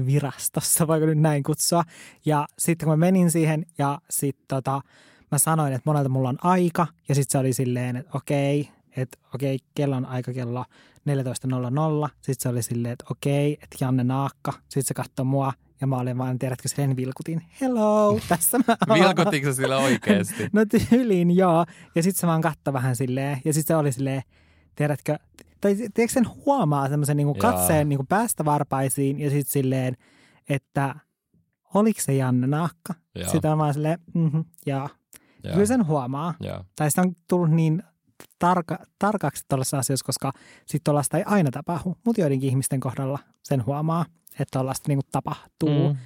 virastossa, voiko nyt näin kutsua. Ja sitten kun mä menin siihen ja sitten tota, mä sanoin, että monelta mulla on aika. Ja sitten se oli silleen, että okei, että okei, kello on aika kello 14.00. Sitten se oli silleen, että okei, että Janne Naakka. Sitten se katsoi mua ja mä olin vaan, tiedätkö, sen vilkutin. Hello, tässä mä oon. Vilkuttiinko se sillä oikeasti? No tyyliin joo. Ja sitten se vaan katsoi vähän silleen. Ja sitten se oli silleen, tiedätkö, tai tiedätkö sen huomaa semmoisen niin katseen niin päästä varpaisiin ja sitten silleen, että oliko se Janne Naakka? Sitä on vaan silleen, mm-hmm, joo. Kyllä sen huomaa. Joo. Tai sitä on tullut niin tarka, tarkaksi tuollaisessa asioissa, koska sitten tuollaista ei aina tapahdu. Mutta joidenkin ihmisten kohdalla sen huomaa, että tuollaista niin tapahtuu. Mm.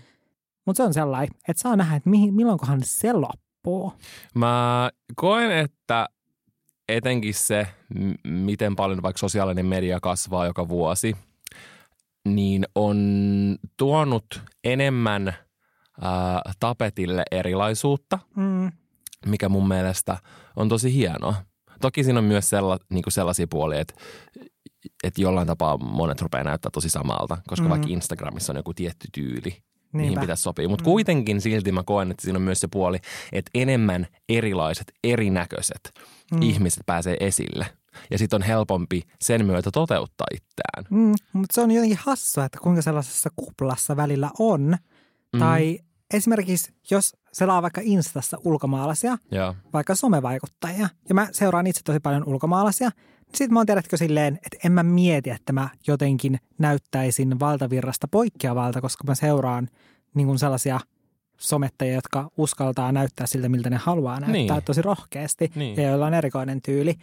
Mutta se on sellainen, että saa nähdä, että mihin, milloinkohan se loppuu. Mä koen, että etenkin se, miten paljon vaikka sosiaalinen media kasvaa joka vuosi, niin on tuonut enemmän ää, tapetille erilaisuutta, Mm. mikä mun mielestä on tosi hienoa. Toki siinä on myös sella, niin sellaisia puolia, että, että jollain tapaa monet rupeaa näyttää tosi samalta, koska Mm. vaikka Instagramissa on joku tietty tyyli, mihin Niinpä. pitäisi sopia. Mutta Mm. kuitenkin silti mä koen, että siinä on myös se puoli, että enemmän erilaiset, erinäköiset mm. ihmiset pääsee esille. Ja sitten on helpompi sen myötä toteuttaa itseään. Mm, mutta se on jotenkin hassua, että kuinka sellaisessa kuplassa välillä on. Mm. Tai esimerkiksi, jos selaa vaikka Instassa ulkomaalaisia, Joo. vaikka somevaikuttajia, ja mä seuraan itse tosi paljon ulkomaalaisia, niin sitten mä oon tiedätkö silleen, että en mä mieti, että mä jotenkin näyttäisin valtavirrasta poikkeavalta, koska mä seuraan niin sellaisia somettajia, jotka uskaltaa näyttää siltä, miltä ne haluaa näyttää Niin. tosi rohkeasti Niin. ja joilla on erikoinen tyyli.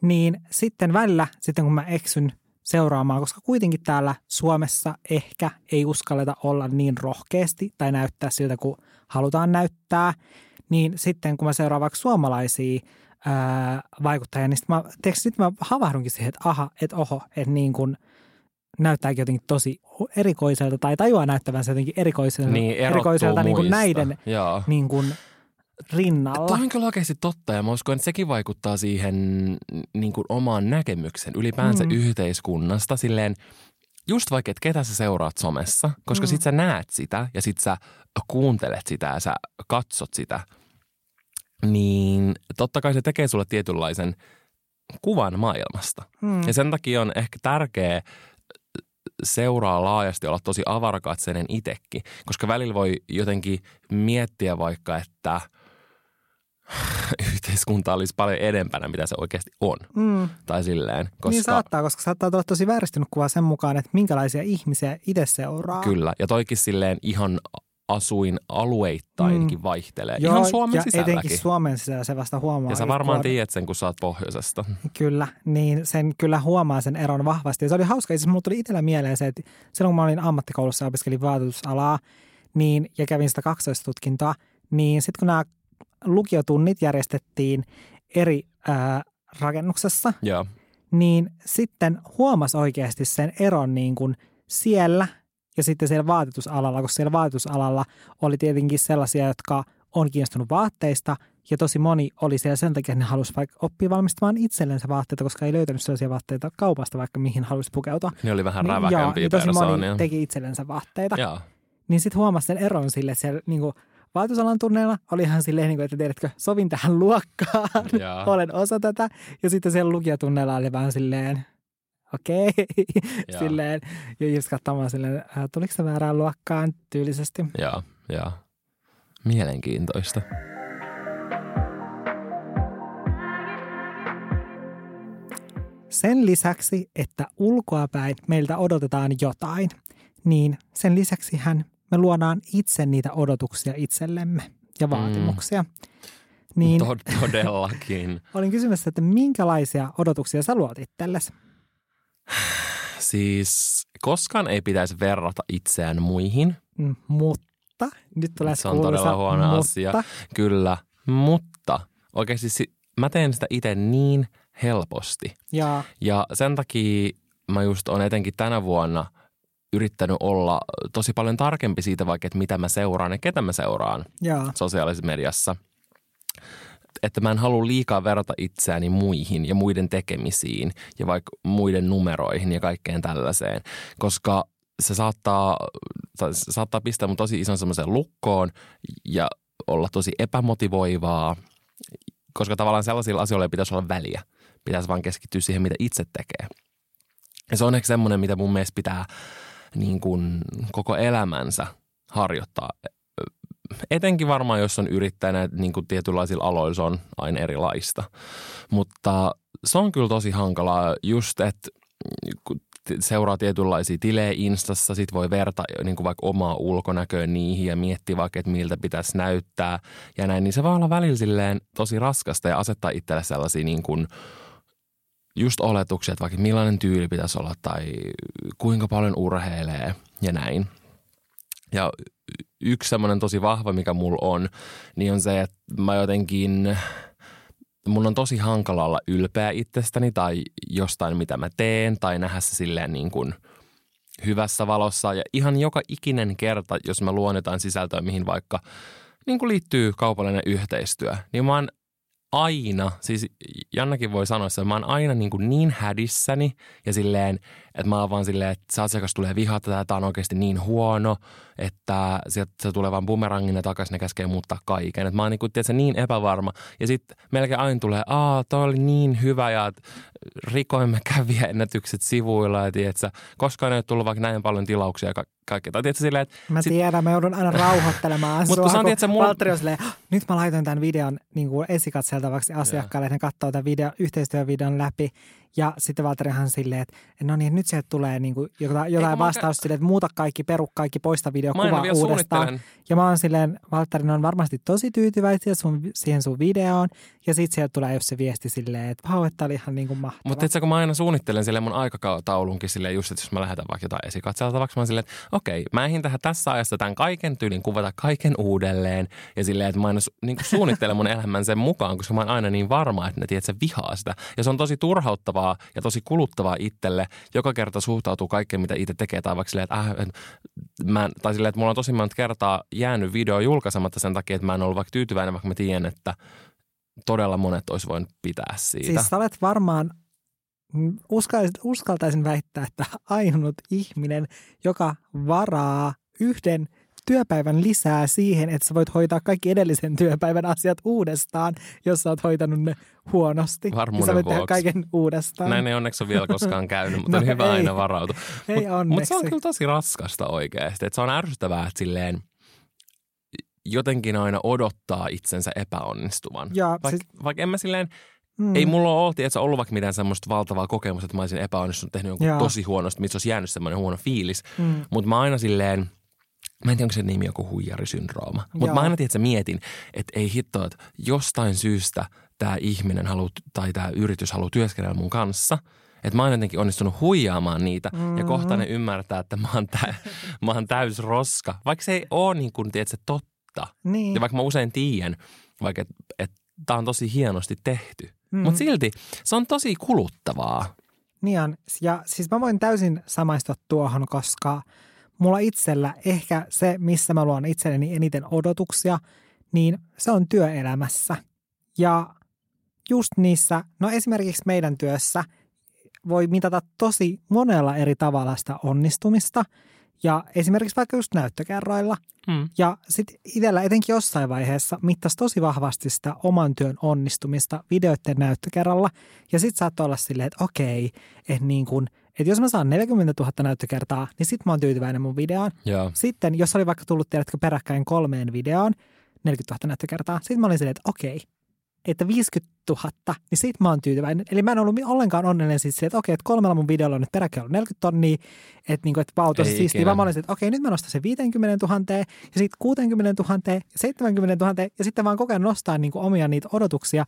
Niin sitten välillä, sitten kun mä eksyn seuraamaan, koska kuitenkin täällä Suomessa ehkä ei uskalleta olla niin rohkeasti tai näyttää siltä, kun halutaan näyttää, niin sitten kun mä seuraan vaikka suomalaisia ää, vaikuttajia, niin sitten mä, sit mä havahdunkin siihen, että aha, että oho, että niin kun, näyttääkin jotenkin tosi erikoiselta tai tajuaa näyttävänsä jotenkin erikoiselta, Niin, erikoiselta niin kuin näiden niin kuin rinnalla. Toi on kyllä oikeasti totta ja mä uskon, että sekin vaikuttaa siihen niin kuin omaan näkemykseen ylipäänsä Mm. yhteiskunnasta. Silleen, just vaikka, että ketä sä seuraat somessa, koska Mm. mm. sit sä näet sitä ja sit sä kuuntelet sitä ja sä katsot sitä, niin totta kai se tekee sulle tietynlaisen kuvan maailmasta. Mm. Ja sen takia on ehkä tärkeää seuraa laajasti, olla tosi avarakatseinen itsekin, koska välillä voi jotenkin miettiä vaikka, että yhteiskunta olisi paljon edempänä, mitä se oikeasti on. Mm. Tai silleen, koska Niin saattaa, koska saattaa tulla tosi vääristynyt kuva sen mukaan, että minkälaisia ihmisiä itse seuraa. kyllä. Ja toikin silleen ihan asuin alueittainkin Mm. vaihtelee. Joo, ihan Suomen ja sisälläkin. etenkin Suomen sisällä se vasta huomaa. ja sä varmaan kun- tiedät sen, kun sä oot pohjoisesta. Kyllä, niin sen kyllä huomaa sen eron vahvasti. Ja se oli hauska, siis mulla tuli itsellä mieleen se, että silloin kun mä olin ammattikoulussa ja opiskelin vaatetusalaa niin, ja kävin sitä kaksoistutkintoa, niin sitten kun nämä lukiotunnit järjestettiin eri ää, rakennuksessa, Joo. niin sitten huomas oikeasti sen eron niin kuin siellä ja sitten siellä vaatetusalalla, koska siellä vaatetusalalla oli tietenkin sellaisia, jotka on kiinnostunut vaatteista ja tosi moni oli siellä sen takia, että ne halusi vaikka oppia valmistamaan itsellensä vaatteita, koska ei löytänyt sellaisia vaatteita kaupasta vaikka mihin halusi pukeutua. Ne oli vähän Niin, räväkämpiä niin tosi moni teki itsellensä vaatteita. Joo. Niin sitten huomasi sen eron sille, että siellä niin kuin vaatetusalan tunneilla oli ihan silleen, niin kuin, että tiedätkö, sovin tähän luokkaan, Joo. olen osa tätä. Ja sitten siellä lukiotunneilla oli vähän silleen, okei, Joo. silleen, ja just katsomaan silleen, äh, tuliko se väärään luokkaan tyylisesti. Joo, joo. Mielenkiintoista. Sen lisäksi, että ulkoapäin meiltä odotetaan jotain, niin sen lisäksi hän me luodaan itse niitä odotuksia itsellemme ja vaatimuksia. Mm. Niin Tod- todellakin. olin kysymässä, että minkälaisia odotuksia sä luot itsellesi? Siis koskaan ei pitäisi verrata itseään muihin. Mm, Mutta, nyt tulee Se on todella huono mutta. asia. Kyllä, mutta oikeasti si- mä teen sitä itse niin helposti. Ja Ja sen takia mä just on etenkin tänä vuonna yrittänyt olla tosi paljon tarkempi siitä vaikka, että mitä mä seuraan ja ketä mä seuraan ja, sosiaalisessa mediassa. Että mä en halua liikaa verrata itseäni muihin ja muiden tekemisiin ja vaikka muiden numeroihin ja kaikkeen tällaiseen, koska se saattaa, se saattaa pistää mun tosi ison semmoiseen lukkoon ja olla tosi epämotivoivaa, koska tavallaan sellaisilla asioilla ei pitäisi olla väliä. Pitäisi vaan keskittyä siihen, mitä itse tekee. Ja se on ehkä semmoinen, mitä mun mielestä pitää niin kuin koko elämänsä harjoittaa etenkin varmaan, jos on yrittäjänä, niin kuin tietynlaisilla aloilla se on aina erilaista. Mutta se on kyllä tosi hankalaa just, että seuraa tietynlaisia tilejä Instassa, sit voi verta niin kuin vaikka omaa ulkonäköä niihin ja miettiä vaikka, että miltä pitäisi näyttää ja näin, niin se voi olla välillä silleen tosi raskasta ja asettaa itselle sellaisia niin kuin just oletuksia, että vaikka millainen tyyli pitäisi olla tai kuinka paljon urheilee ja näin. Ja yksi semmoinen tosi vahva, mikä mulla on, niin on se, että mä jotenkin, mun on tosi hankala olla ylpeä itsestäni tai jostain, mitä mä teen tai nähdä se silleen niin kuin hyvässä valossa. Ja ihan joka ikinen kerta, jos mä luon jotain sisältöä, mihin vaikka niin kuin liittyy kaupallinen yhteistyö, niin mä oon aina, siis Jannakin voi sanoa, että mä oon aina niin, kuin niin hädissäni ja silleen, että mä oon vaan silleen, että se asiakas tulee vihata tätä, tämä on oikeasti niin huono, että sieltä se tulee vaan bumerangina takaisin ja käskee muuttaa kaiken. Että mä oon niin, kuin, tiedätkö, niin epävarma. Ja sitten melkein aina tulee, aa, toi oli niin hyvä ja rikoimme kävijäennätykset sivuilla ja tiedätkö, koskaan ei ole tullut vaikka näin paljon tilauksia ja ka- kaikkea. Tai tiedätkö, silleen, että mä sit- tiedän, mä joudun aina rauhoittelemaan sua, kun tiedät, sä mulla- Valtteri on silleen, "Ah, nyt mä laitoin tämän videon niin kuin esikatseltavaksi asiakkaalle, että ne katsoo tämän video, yhteistyövideon läpi. Ja sitten Valtterihan silleen, että no niin, nyt sieltä tulee niin kuin jotain, jotain vastausta silleen, että muuta kaikki, peru kaikki, poista video, mä aina kuva vielä uudestaan. Ja mä oon silleen, Valtterin on varmasti tosi tyytyväisiä sun, siihen sun videoon. Ja sitten sieltä tulee just se viesti silleen, että vau, että oli ihan niin kuin mahtava. Mutta tiedätkö, kun mä aina suunnittelen sille mun aikataulunkin silleen just, että jos mä lähetän vaikka jotain esikatseltavaksi, mä oon silleen, että okei, mä ehdin tähän tässä ajassa tämän kaiken tyylin kuvata kaiken uudelleen. Ja silleen, että mä aina niin kuin suunnittelen mun elämän sen mukaan, koska mä oon aina niin varma, että ne tiedät, se vihaa sitä. Ja se on tosi turhauttavaa raskauttavaa ja tosi kuluttavaa itselle. Joka kerta suhtautuu kaikkeen, mitä itse tekee. Tai vaikka silleen, että, äh, mä, tai silleen, että mulla on tosi monta kertaa jäänyt video julkaisematta sen takia, että mä en ollut vaikka tyytyväinen, vaikka mä tiedän, että todella monet olisi voinut pitää siitä. Siis sä olet varmaan, mm, uskaltaisin väittää, että ainut ihminen, joka varaa yhden työpäivän lisää siihen, että sä voit hoitaa kaikki edellisen työpäivän asiat uudestaan, jos sä oot hoitanut ne huonosti. Varmuuden ja sä voit tehdä vuoksi. kaiken uudestaan. Näin ei onneksi ole vielä koskaan käynyt, mutta No on hyvä ei. aina varautua. Ei Mutta onneksi. se on kyllä tosi raskasta oikeasti. Että se on ärsyttävää, että silleen jotenkin aina odottaa itsensä epäonnistuvan. Ja Vaikka siis, vaik en mä silleen, mm, ei mulla ole että ollut vaikka mitään semmoista valtavaa kokemusta, että mä olisin epäonnistunut, tehnyt jonkun Joo. tosi huonosti, missä olisi jäänyt semmoinen huono fiilis. mm, Mutta mä aina silleen, mä en tiedä, onko se nimi joku huijarisyndrooma. Mutta mä aina tiedän, että mietin, että ei hittoa, että jostain syystä tämä ihminen haluaa, tai tämä yritys haluaa työskennellä mun kanssa. Että mä oon jotenkin onnistunut huijaamaan niitä mm-hmm. ja kohta ne ymmärtää, että mä oon, tä, mä oon täys roska. Vaikka se ei ole niin kuin, tiedätkö, totta. niin. Ja vaikka mä usein tiedän, vaikka että et, tämä on tosi hienosti tehty. Mm. Mutta silti se on tosi kuluttavaa. Niin on. Ja siis mä voin täysin samaistua tuohon, koska mulla itsellä ehkä se, missä mä luon itselleni eniten odotuksia, niin se on työelämässä. Ja just niissä, no esimerkiksi meidän työssä voi mitata tosi monella eri tavalla sitä onnistumista. Ja esimerkiksi vaikka just näyttökerroilla. Hmm. Ja sitten itsellä etenkin jossain vaiheessa mittasi tosi vahvasti sitä oman työn onnistumista videoiden näyttökerralla. Ja sitten saattoi olla silleen, että okei, että niin kun, että jos mä saan 40 000 näyttökertaa, niin sitten mä oon tyytyväinen mun videoon. Joo. Sitten, jos oli vaikka tullut, tiedätkö, peräkkäin kolmeen videoon, 40 000 näyttökertaa, sitten mä olin silleen, että okei, että 50 000, niin sit mä oon tyytyväinen. Eli mä en ollut ollenkaan onnellinen siitä, silleen, että okei, että kolmella mun videolla on nyt peräkkäin ollut 40 tonnia, että, niin kuin, että vau, tosi siistiä, vaan mä olin että okei, nyt mä nostan sen 50 000 ja sitten 60 000 ja 70 000 ja sitten vaan koko ajan nostaa niin kuin omia niitä odotuksia.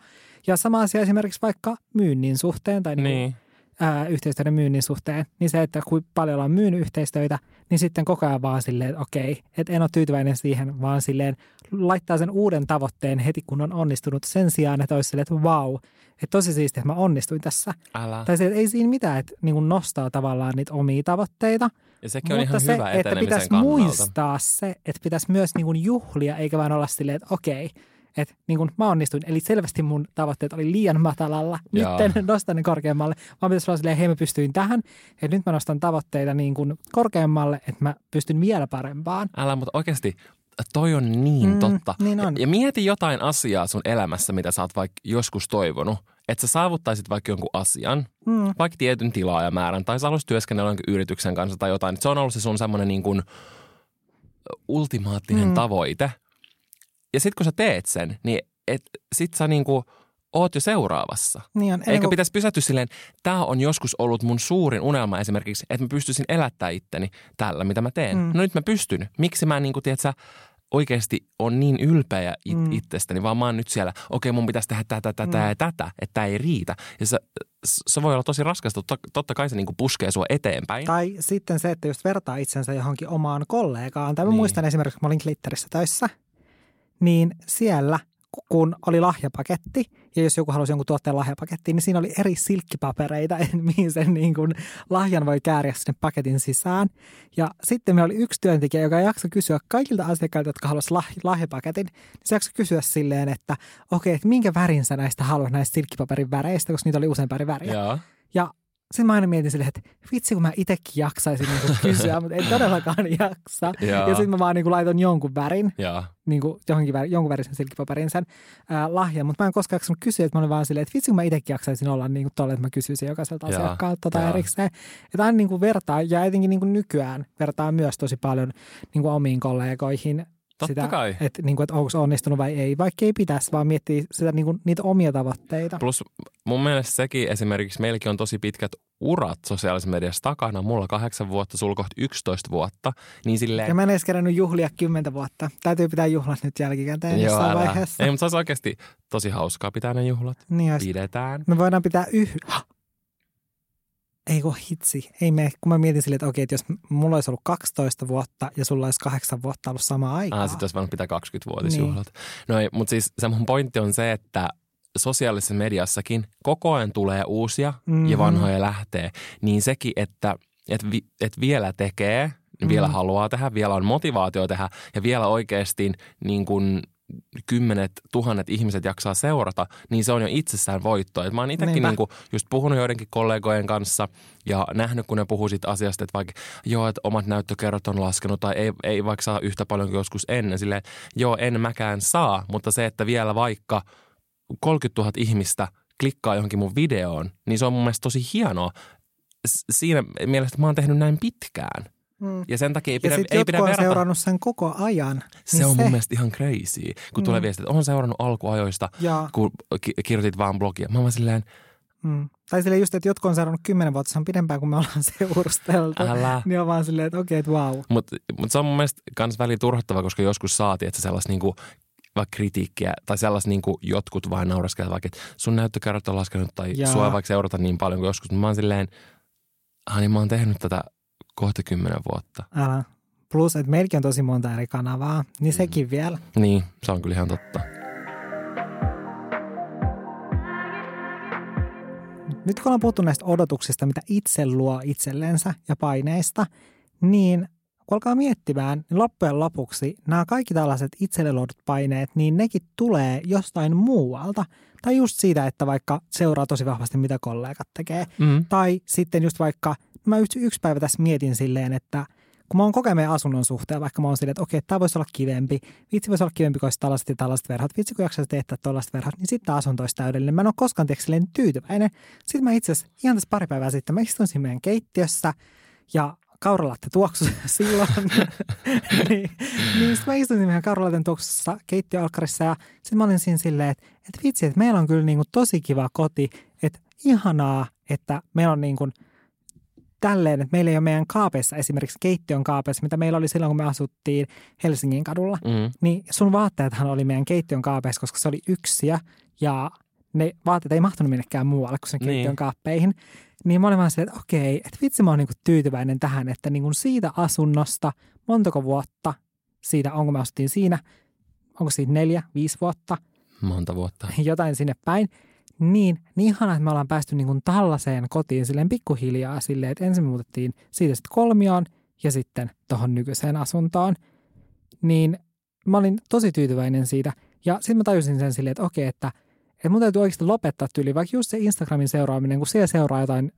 Ja sama asia esimerkiksi vaikka myynnin suhteen tai niin kuin, Niin. Ää, yhteistyöiden myynnin suhteen, niin se, että kuinka paljon ollaan myynyt yhteistöitä, niin sitten koko ajan vaan silleen, että okei, että en ole tyytyväinen siihen, vaan silleen laittaa sen uuden tavoitteen heti, kun on onnistunut sen sijaan, että olisi silleen, että vau, että tosi siistiä, että mä onnistuin tässä. Älä. Tai se, että ei siinä mitään, että niin kuin nostaa tavallaan niitä omia tavoitteita, Ja sekin on mutta ihan se, hyvä että pitäisi kannalta. muistaa se, että pitäisi myös niin kuin juhlia, eikä vaan olla silleen, että okei, että niin kuin mä onnistuin. Eli selvästi mun tavoitteet oli liian matalalla. Nyt en nosta ne korkeammalle, vaan pitäisi olla silleen, hei mä pystyin tähän. Että nyt mä nostan tavoitteita niin kuin korkeammalle, että mä pystyn vielä parempaan. Älä, mutta oikeasti toi on niin Mm, totta. niin on. Ja, ja mieti jotain asiaa sun elämässä, mitä sä oot vaikka joskus toivonut. Että sä saavuttaisit vaikka jonkun asian, Mm. vaikka tietyn tilaajamäärän, tai sä haluaisit työskennellä jonkin yrityksen kanssa tai jotain. Se on ollut se sun semmoinen niin kuin ultimaattinen mm. tavoite. Ja sit kun sä teet sen, niin et, sit sä niin kuin oot jo seuraavassa. Niin on. Eikä kuin- pitäisi pysähtyä silleen, tämä on joskus ollut mun suurin unelma esimerkiksi, että mä pystyisin elättää itteni tällä, mitä mä teen. Mm. No nyt mä pystyn. Miksi mä niin kuin, tiedät, sä, oikeasti on niin ylpeä it, Mm. itsestäni, vaan mä oon nyt siellä, okei mun pitäisi tehdä tätä, tätä Mm. ja tätä, että tämä ei riitä. Ja se, se voi olla tosi raskasta, totta, totta kai se niin kuin puskee sua eteenpäin. Tai sitten se, että just vertaa itsensä johonkin omaan kollegaan. Tai mä Niin. muistan esimerkiksi, kun mä olin Glitterissä töissä, niin siellä kun oli lahjapaketti, ja jos joku halusi jonkun tuotteen lahjapakettiin, niin siinä oli eri silkkipapereita, mihin sen niin kuin lahjan voi kääriä sinne paketin sisään. Ja sitten meillä oli yksi työntekijä, joka jaksoi kysyä kaikilta asiakkailta, jotka haluaisivat lah- lahjapaketin, niin se jaksoi kysyä silleen, että okei, että minkä värin sä näistä haluat näistä silkkipaperin väreistä, koska niitä oli eri väriä. Ja sitten mä aina mietin silleen, että vitsi kun mä itsekin jaksaisin niin kysyä, mutta en todellakaan jaksa. Ja sitten mä vaan niin laitan jonkun värin, Joo. niin kuin johonkin värin, jonkun värisen silkkipaperin sen ää, lahjan, mutta mä en koskaan jaksanut kysyä, että mä olin vaan silleen, että vitsi kun mä itsekin jaksaisin olla niin kuin tolle, että mä kysyisin jokaiselta Joo, asiakkaalta tota joo. erikseen. Että aina niin kuin vertaa, ja etenkin niin kuin nykyään vertaa myös tosi paljon niin kuin omiin kollegoihin Totta sitä, kai. että, niin kuin, että onko se onnistunut vai ei, vaikka ei pitäisi, vaan miettii sitä, niin kuin, niitä omia tavoitteita. Plus mun mielestä sekin esimerkiksi, meilläkin on tosi pitkät urat sosiaalisessa mediassa takana. Mulla kahdeksan vuotta, sulla kohta 11 vuotta. Niin silleen, Ja mä en edes kerännyt juhlia kymmentä vuotta. Täytyy pitää juhlat nyt jälkikäteen Joo, jossain älä. vaiheessa. Ei, mutta se olisi oikeasti tosi hauskaa pitää ne juhlat. Niin olisi. Pidetään. Me voidaan pitää yhdessä. Ei kun hitsi. Ei me, kun mä mietin silleen, että okei, että jos mulla olisi ollut 12 vuotta ja sulla olisi kahdeksan vuotta ollut samaa aikaa. Ah, sitten olisi voinut pitää 20-vuotisjuhlat. Niin. No ei, mutta siis se mun pointti on se, että sosiaalisessa mediassakin koko ajan tulee uusia Mhm. ja vanhoja lähtee, niin sekin, että et, vi, et vielä tekee, vielä Mhm. haluaa tehdä, vielä on motivaatio tehdä ja vielä oikeasti niin kuin kymmenet, tuhannet ihmiset jaksaa seurata, niin se on jo itsessään voitto. Et mä oon itsekin niin kuin just puhunut joidenkin kollegojen kanssa ja nähnyt, kun ne puhuu siitä asiasta, että vaikka joo, että omat näyttökerrat on laskenut tai ei, ei vaikka saa yhtä paljon kuin joskus ennen. Silleen, joo, en mäkään saa, mutta se, että vielä vaikka 30 000 ihmistä klikkaa johonkin mun videoon, niin se on mun mielestä tosi hienoa. Siinä mielessä, että mä oon tehnyt näin pitkään. Mm. Ja sen takia ei Ja pidä, sitten ei jotkut pidä on verrata. seurannut sen koko ajan. Se niin on mun mielestä ihan crazy, kun tulee Mm. viesti, että on seurannut alkuajoista, Ja, kun ki- kirjoitit vaan blogia. Mä oon vaan silleen, mm. Tai silleen just, että jotkut on seurannut kymmenen vuotta, se on pidempään kuin me ollaan seurusteltu. älä. Niin on vaan silleen, että okei, että vau. Mutta mut se on mun mielestä kans väliin turhauttava, koska joskus saatiin, että sellaista niinku, vaikka kritiikkiä tai sellaista niinku jotkut vain nauraskelevat, vaikka että sun näyttökerrat on laskenut tai Jaa. sua ei vaikka seurata niin paljon kuin joskus. Mä oon silleen, hani mä oon tehnyt tätä kohta kymmenen vuotta. Älä. Plus, että meilläkin on tosi monta eri kanavaa, niin Mm. sekin vielä. Niin, se on kyllä ihan totta. Nyt kun ollaan puhuttu näistä odotuksista, mitä itse luo itsellensä ja paineista, niin kun alkaa miettimään, niin loppujen lopuksi nämä kaikki tällaiset itselle luodut paineet, niin nekin tulee jostain muualta. Tai just siitä, että vaikka seuraa tosi vahvasti, mitä kollegat tekee. Mm. Tai sitten just vaikka, mä yksi, yksi päivä tässä mietin silleen, että kun mä oon koko ajan meidän asunnon suhteen, vaikka mä oon silleen, että okei, tämä voisi olla kivempi, vitsi voisi olla kivempi, kun olisi tällaiset ja tällaiset verhot, vitsi kun jaksaisi tehdä tällaiset verhot, niin sitten asunto olisi täydellinen. Mä en ole koskaan tiedä, silleen tyytyväinen. Sitten mä itse asiassa ihan tässä pari päivää sitten, mä istuin siinä meidän keittiössä ja kauralatte tuoksu silloin. niin, niin sitten mä istuin siinä kauralatten tuoksussa keittiöalkkarissa ja sitten mä olin siinä silleen, että, että vitsi, että meillä on kyllä niinku tosi kiva koti, että ihanaa, että meillä on niin kuin tälleen, että meillä ei ole meidän kaapeissa esimerkiksi keittiön kaapeissa, mitä meillä oli silloin, kun me asuttiin Helsingin kadulla. Mm. Niin sun vaatteethan oli meidän keittiön kaapeissa, koska se oli yksiä ja ne vaatteet ei mahtunut minnekään muualle kuin sen Niin. keittiön kaappeihin. Niin mä olin vaan silleen, että okei, että vitsi mä oon niinku tyytyväinen tähän, että niinku siitä asunnosta, montako vuotta siitä, onko me asuttiin siinä, onko siitä neljä, viisi vuotta, Monta vuotta. jotain sinne päin. Niin, niin ihana, että me ollaan päästy niin kuin tällaiseen kotiin silleen pikkuhiljaa silleen, että ensin me muutettiin siitä sitten kolmioon ja sitten tuohon nykyiseen asuntoon. Niin mä olin tosi tyytyväinen siitä. Ja sitten mä tajusin sen silleen, että okei, että, että mun täytyy oikeasti lopettaa tyyli, vaikka just se Instagramin seuraaminen, kun siellä seuraa jotain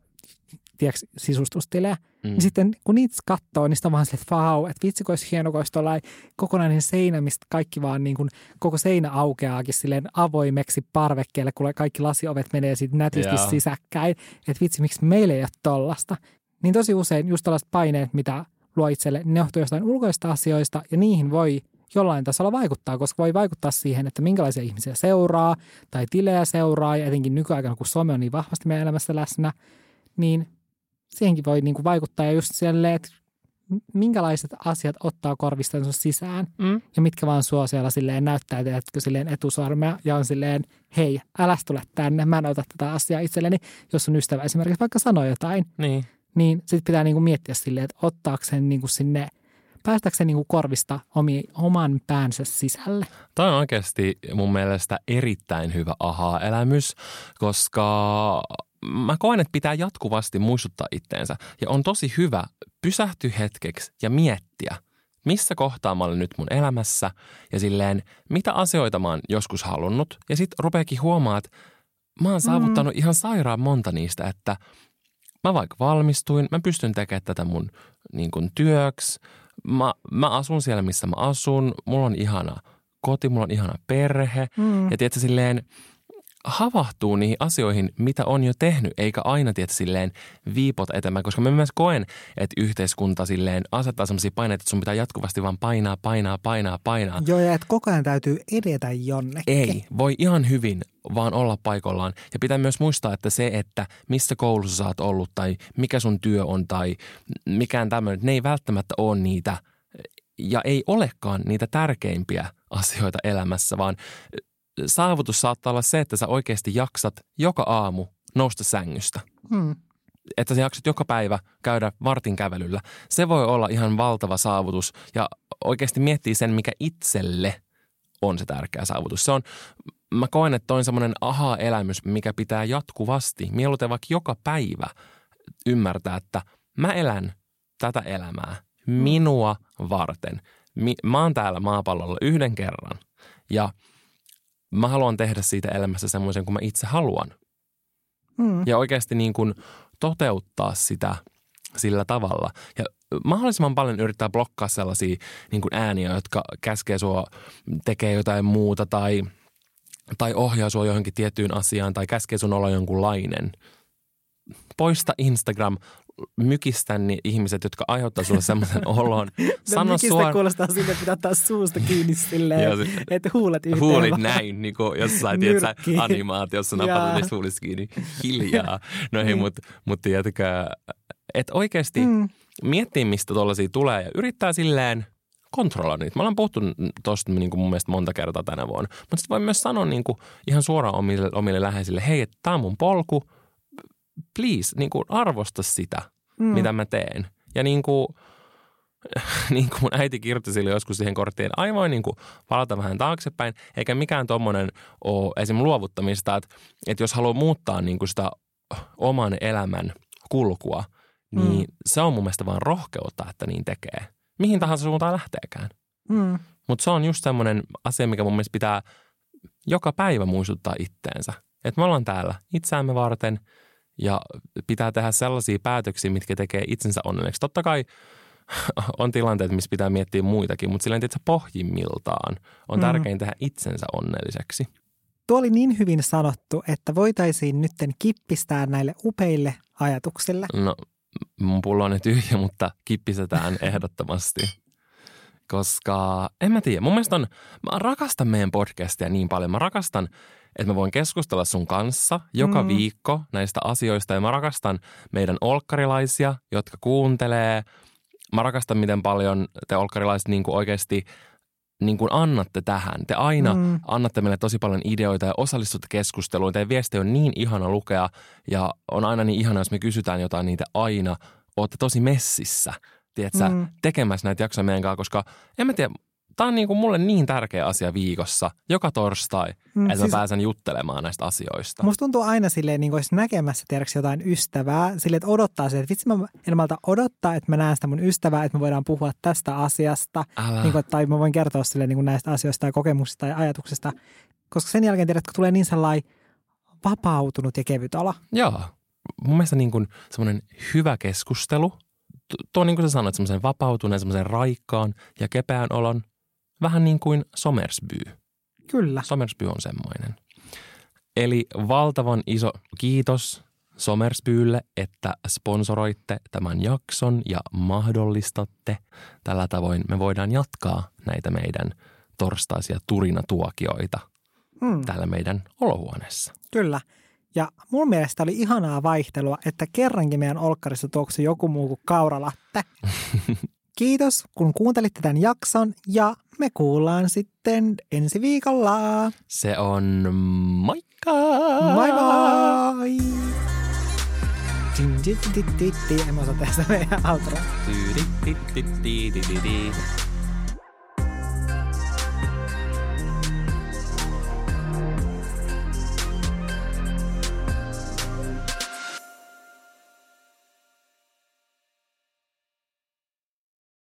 tiedätkö, sisustustilejä, Mm. niin sitten kun niitä katsoo, niin on vaan silleen, että vau, että vitsi, kun olisi hieno, kun olisi kokonainen seinä, mistä kaikki vaan niin kuin, koko seinä aukeaakin silleen avoimeksi parvekkeelle, kun kaikki lasiovet menee sitten nätisti Joo. sisäkkäin. Että vitsi, miksi meillä ei ole tollasta. Niin tosi usein just tällaiset paineet, mitä luo itselle, ne johtuu jostain ulkoista asioista ja niihin voi jollain tasolla vaikuttaa, koska voi vaikuttaa siihen, että minkälaisia ihmisiä seuraa tai tilejä seuraa ja etenkin nykyaikana, kun some on niin vahvasti meidän elämässä läsnä, niin siihenkin voi niin kuin vaikuttaa ja just silleen, että minkälaiset asiat ottaa korvistansa sisään Mm. ja mitkä vaan sua siellä silleen näyttää, teetkö silleen etusormea ja on silleen, hei, älä tule tänne, mä en ota tätä asiaa itselleni. Jos sun ystävä esimerkiksi vaikka sanoo jotain, Niin. niin sitten pitää niinku miettiä silleen, että ottaako sen niinku sinne, päästääkö se niinku korvista omi, oman päänsä sisälle. Tämä on oikeasti mun mielestä erittäin hyvä aha-elämys, koska mä koen, että pitää jatkuvasti muistuttaa itteensä. Ja on tosi hyvä pysähtyä hetkeksi ja miettiä, missä kohtaa mä olen nyt mun elämässä ja silleen, mitä asioita mä oon joskus halunnut. Ja sitten rupeakin huomaa, että mä oon saavuttanut ihan sairaan monta niistä, että mä vaikka valmistuin, mä pystyn tekemään tätä mun niin kuin työksi. Mä, mä asun siellä, missä mä asun. Mulla on ihana koti, mulla on ihana perhe. Mm. Ja tiedätkö, silleen havahtuu niihin asioihin, mitä on jo tehnyt, eikä aina tiedä silleen viipot eteenpäin, koska mä myös koen, että yhteiskunta silleen asettaa sellaisia paineita, että sun pitää jatkuvasti vaan painaa, painaa, painaa, painaa. Joo, ja että koko ajan täytyy edetä jonnekin. Ei, voi ihan hyvin vaan olla paikallaan. Ja pitää myös muistaa, että se, että missä koulussa sä oot ollut tai mikä sun työ on tai mikään tämmöinen, ne ei välttämättä ole niitä ja ei olekaan niitä tärkeimpiä asioita elämässä, vaan saavutus saattaa olla se, että sä oikeasti jaksat joka aamu nousta sängystä. Mm. Että sä jaksat joka päivä käydä vartin kävelyllä. Se voi olla ihan valtava saavutus ja oikeasti miettii sen, mikä itselle on se tärkeä saavutus. Se on mä koen, että toi on semmoinen aha-elämys, mikä pitää jatkuvasti, mieluiten vaikka joka päivä ymmärtää, että mä elän tätä elämää minua varten. Mi- mä oon täällä maapallolla yhden kerran ja mä haluan tehdä siitä elämässä semmoisen kuin mä itse haluan. Mm. Ja oikeasti niin kuin toteuttaa sitä sillä tavalla. Ja mahdollisimman paljon yrittää blokkaa sellaisia niin kuin ääniä, jotka käskee sua tekee jotain muuta tai, tai ohjaa sua johonkin tiettyyn asiaan tai käskee sun olla jonkunlainen. Poista Instagram, mykistä ne ihmiset, jotka aiheuttaa sulle semmoisen olon. Sano Mykistä suor... kuulostaa siltä, että pitää ottaa suusta kiinni silleen, se, että huulet yhteen. Huulit näin, niin kuin jossain tiedätkö, animaatiossa napatat niistä huulista kiinni. Hiljaa. No hei, mutta mut tiedätkö, että oikeasti mm. miettii, mistä tuollaisia tulee ja yrittää silleen kontrolloida niitä. Mä olen puhuttu tuosta niin kuin mun mielestä monta kertaa tänä vuonna. Mutta sitten voi myös sanoa niin kuin ihan suoraan omille, omille läheisille, hei, tämä on mun polku, please, niin kuin arvosta sitä, mm. mitä mä teen. Ja niin kuin, niin kuin mun äiti kirjoitti sille joskus siihen korttiin, aivoin niin kuin palata vähän taaksepäin, eikä mikään tuommoinen ole esim. luovuttamista, että, että jos haluaa muuttaa niin kuin sitä oman elämän kulkua – niin mm. se on mun mielestä vaan rohkeutta, että niin tekee. Mihin tahansa suuntaan lähteekään. Mm. Mutta se on just semmoinen asia, mikä mun mielestä pitää joka päivä muistuttaa itteensä. Että me ollaan täällä itseämme varten ja pitää tehdä sellaisia päätöksiä, mitkä tekee itsensä onnelliseksi. Totta kai on tilanteet, missä pitää miettiä muitakin, mutta silleen, että pohjimmiltaan on mm. tärkein tehdä itsensä onnelliseksi. Tuo oli niin hyvin sanottu, että voitaisiin nytten kippistää näille upeille ajatuksille. No mun pullo on tyhjä, mutta kippisetään ehdottomasti. Koska en mä tiedä, mun mielestä on, mä rakastan meidän podcastia niin paljon. Mä rakastan, että mä voin keskustella sun kanssa joka mm. viikko näistä asioista ja mä rakastan meidän olkkarilaisia, jotka kuuntelee. Mä rakastan, miten paljon te olkkarilaiset niin oikeasti – niin kuin annatte tähän. Te aina mm. annatte meille tosi paljon ideoita ja osallistutte keskusteluun. Teidän viesti on niin ihana lukea ja on aina niin ihana, jos me kysytään jotain niitä aina. Olette tosi messissä, tiedätkö, mm. tekemässä näitä jaksoja meidän kanssa, koska en mä tiedä, tämä on niin kuin mulle niin tärkeä asia viikossa, joka torstai, mm, että siis, mä pääsen juttelemaan näistä asioista. Musta tuntuu aina silleen, niin kuin olisi näkemässä tiedätkö, jotain ystävää, silleen, että odottaa se, että vitsi mä en malta odottaa, että mä näen sitä mun ystävää, että me voidaan puhua tästä asiasta. Niin kuin, tai mä voin kertoa silleen, niin kuin näistä asioista ja kokemuksista ja ajatuksista. Koska sen jälkeen tiedätkö, tulee niin sellainen vapautunut ja kevyt olo. Joo. Mun mielestä niin kuin semmoinen hyvä keskustelu, tuo niin kuin sä sanoit, semmoisen vapautuneen, semmoisen raikkaan ja kepeän olon – Vähän niin kuin Somersby. Kyllä. Somersby on semmoinen. Eli valtavan iso kiitos Somersbylle, että sponsoroitte tämän jakson ja mahdollistatte. Tällä tavoin me voidaan jatkaa näitä meidän torstaisia turinatuokioita mm. täällä meidän olohuoneessa. Kyllä. Ja mun mielestä oli ihanaa vaihtelua, että kerrankin meidän olkkarissa tuoksi joku muu kuin kauralatte. Kiitos, kun kuuntelitte tämän jakson ja me kuullaan sitten ensi viikolla. Se on moikka! Moi moi! En mä osaa tehdä meidän outroa.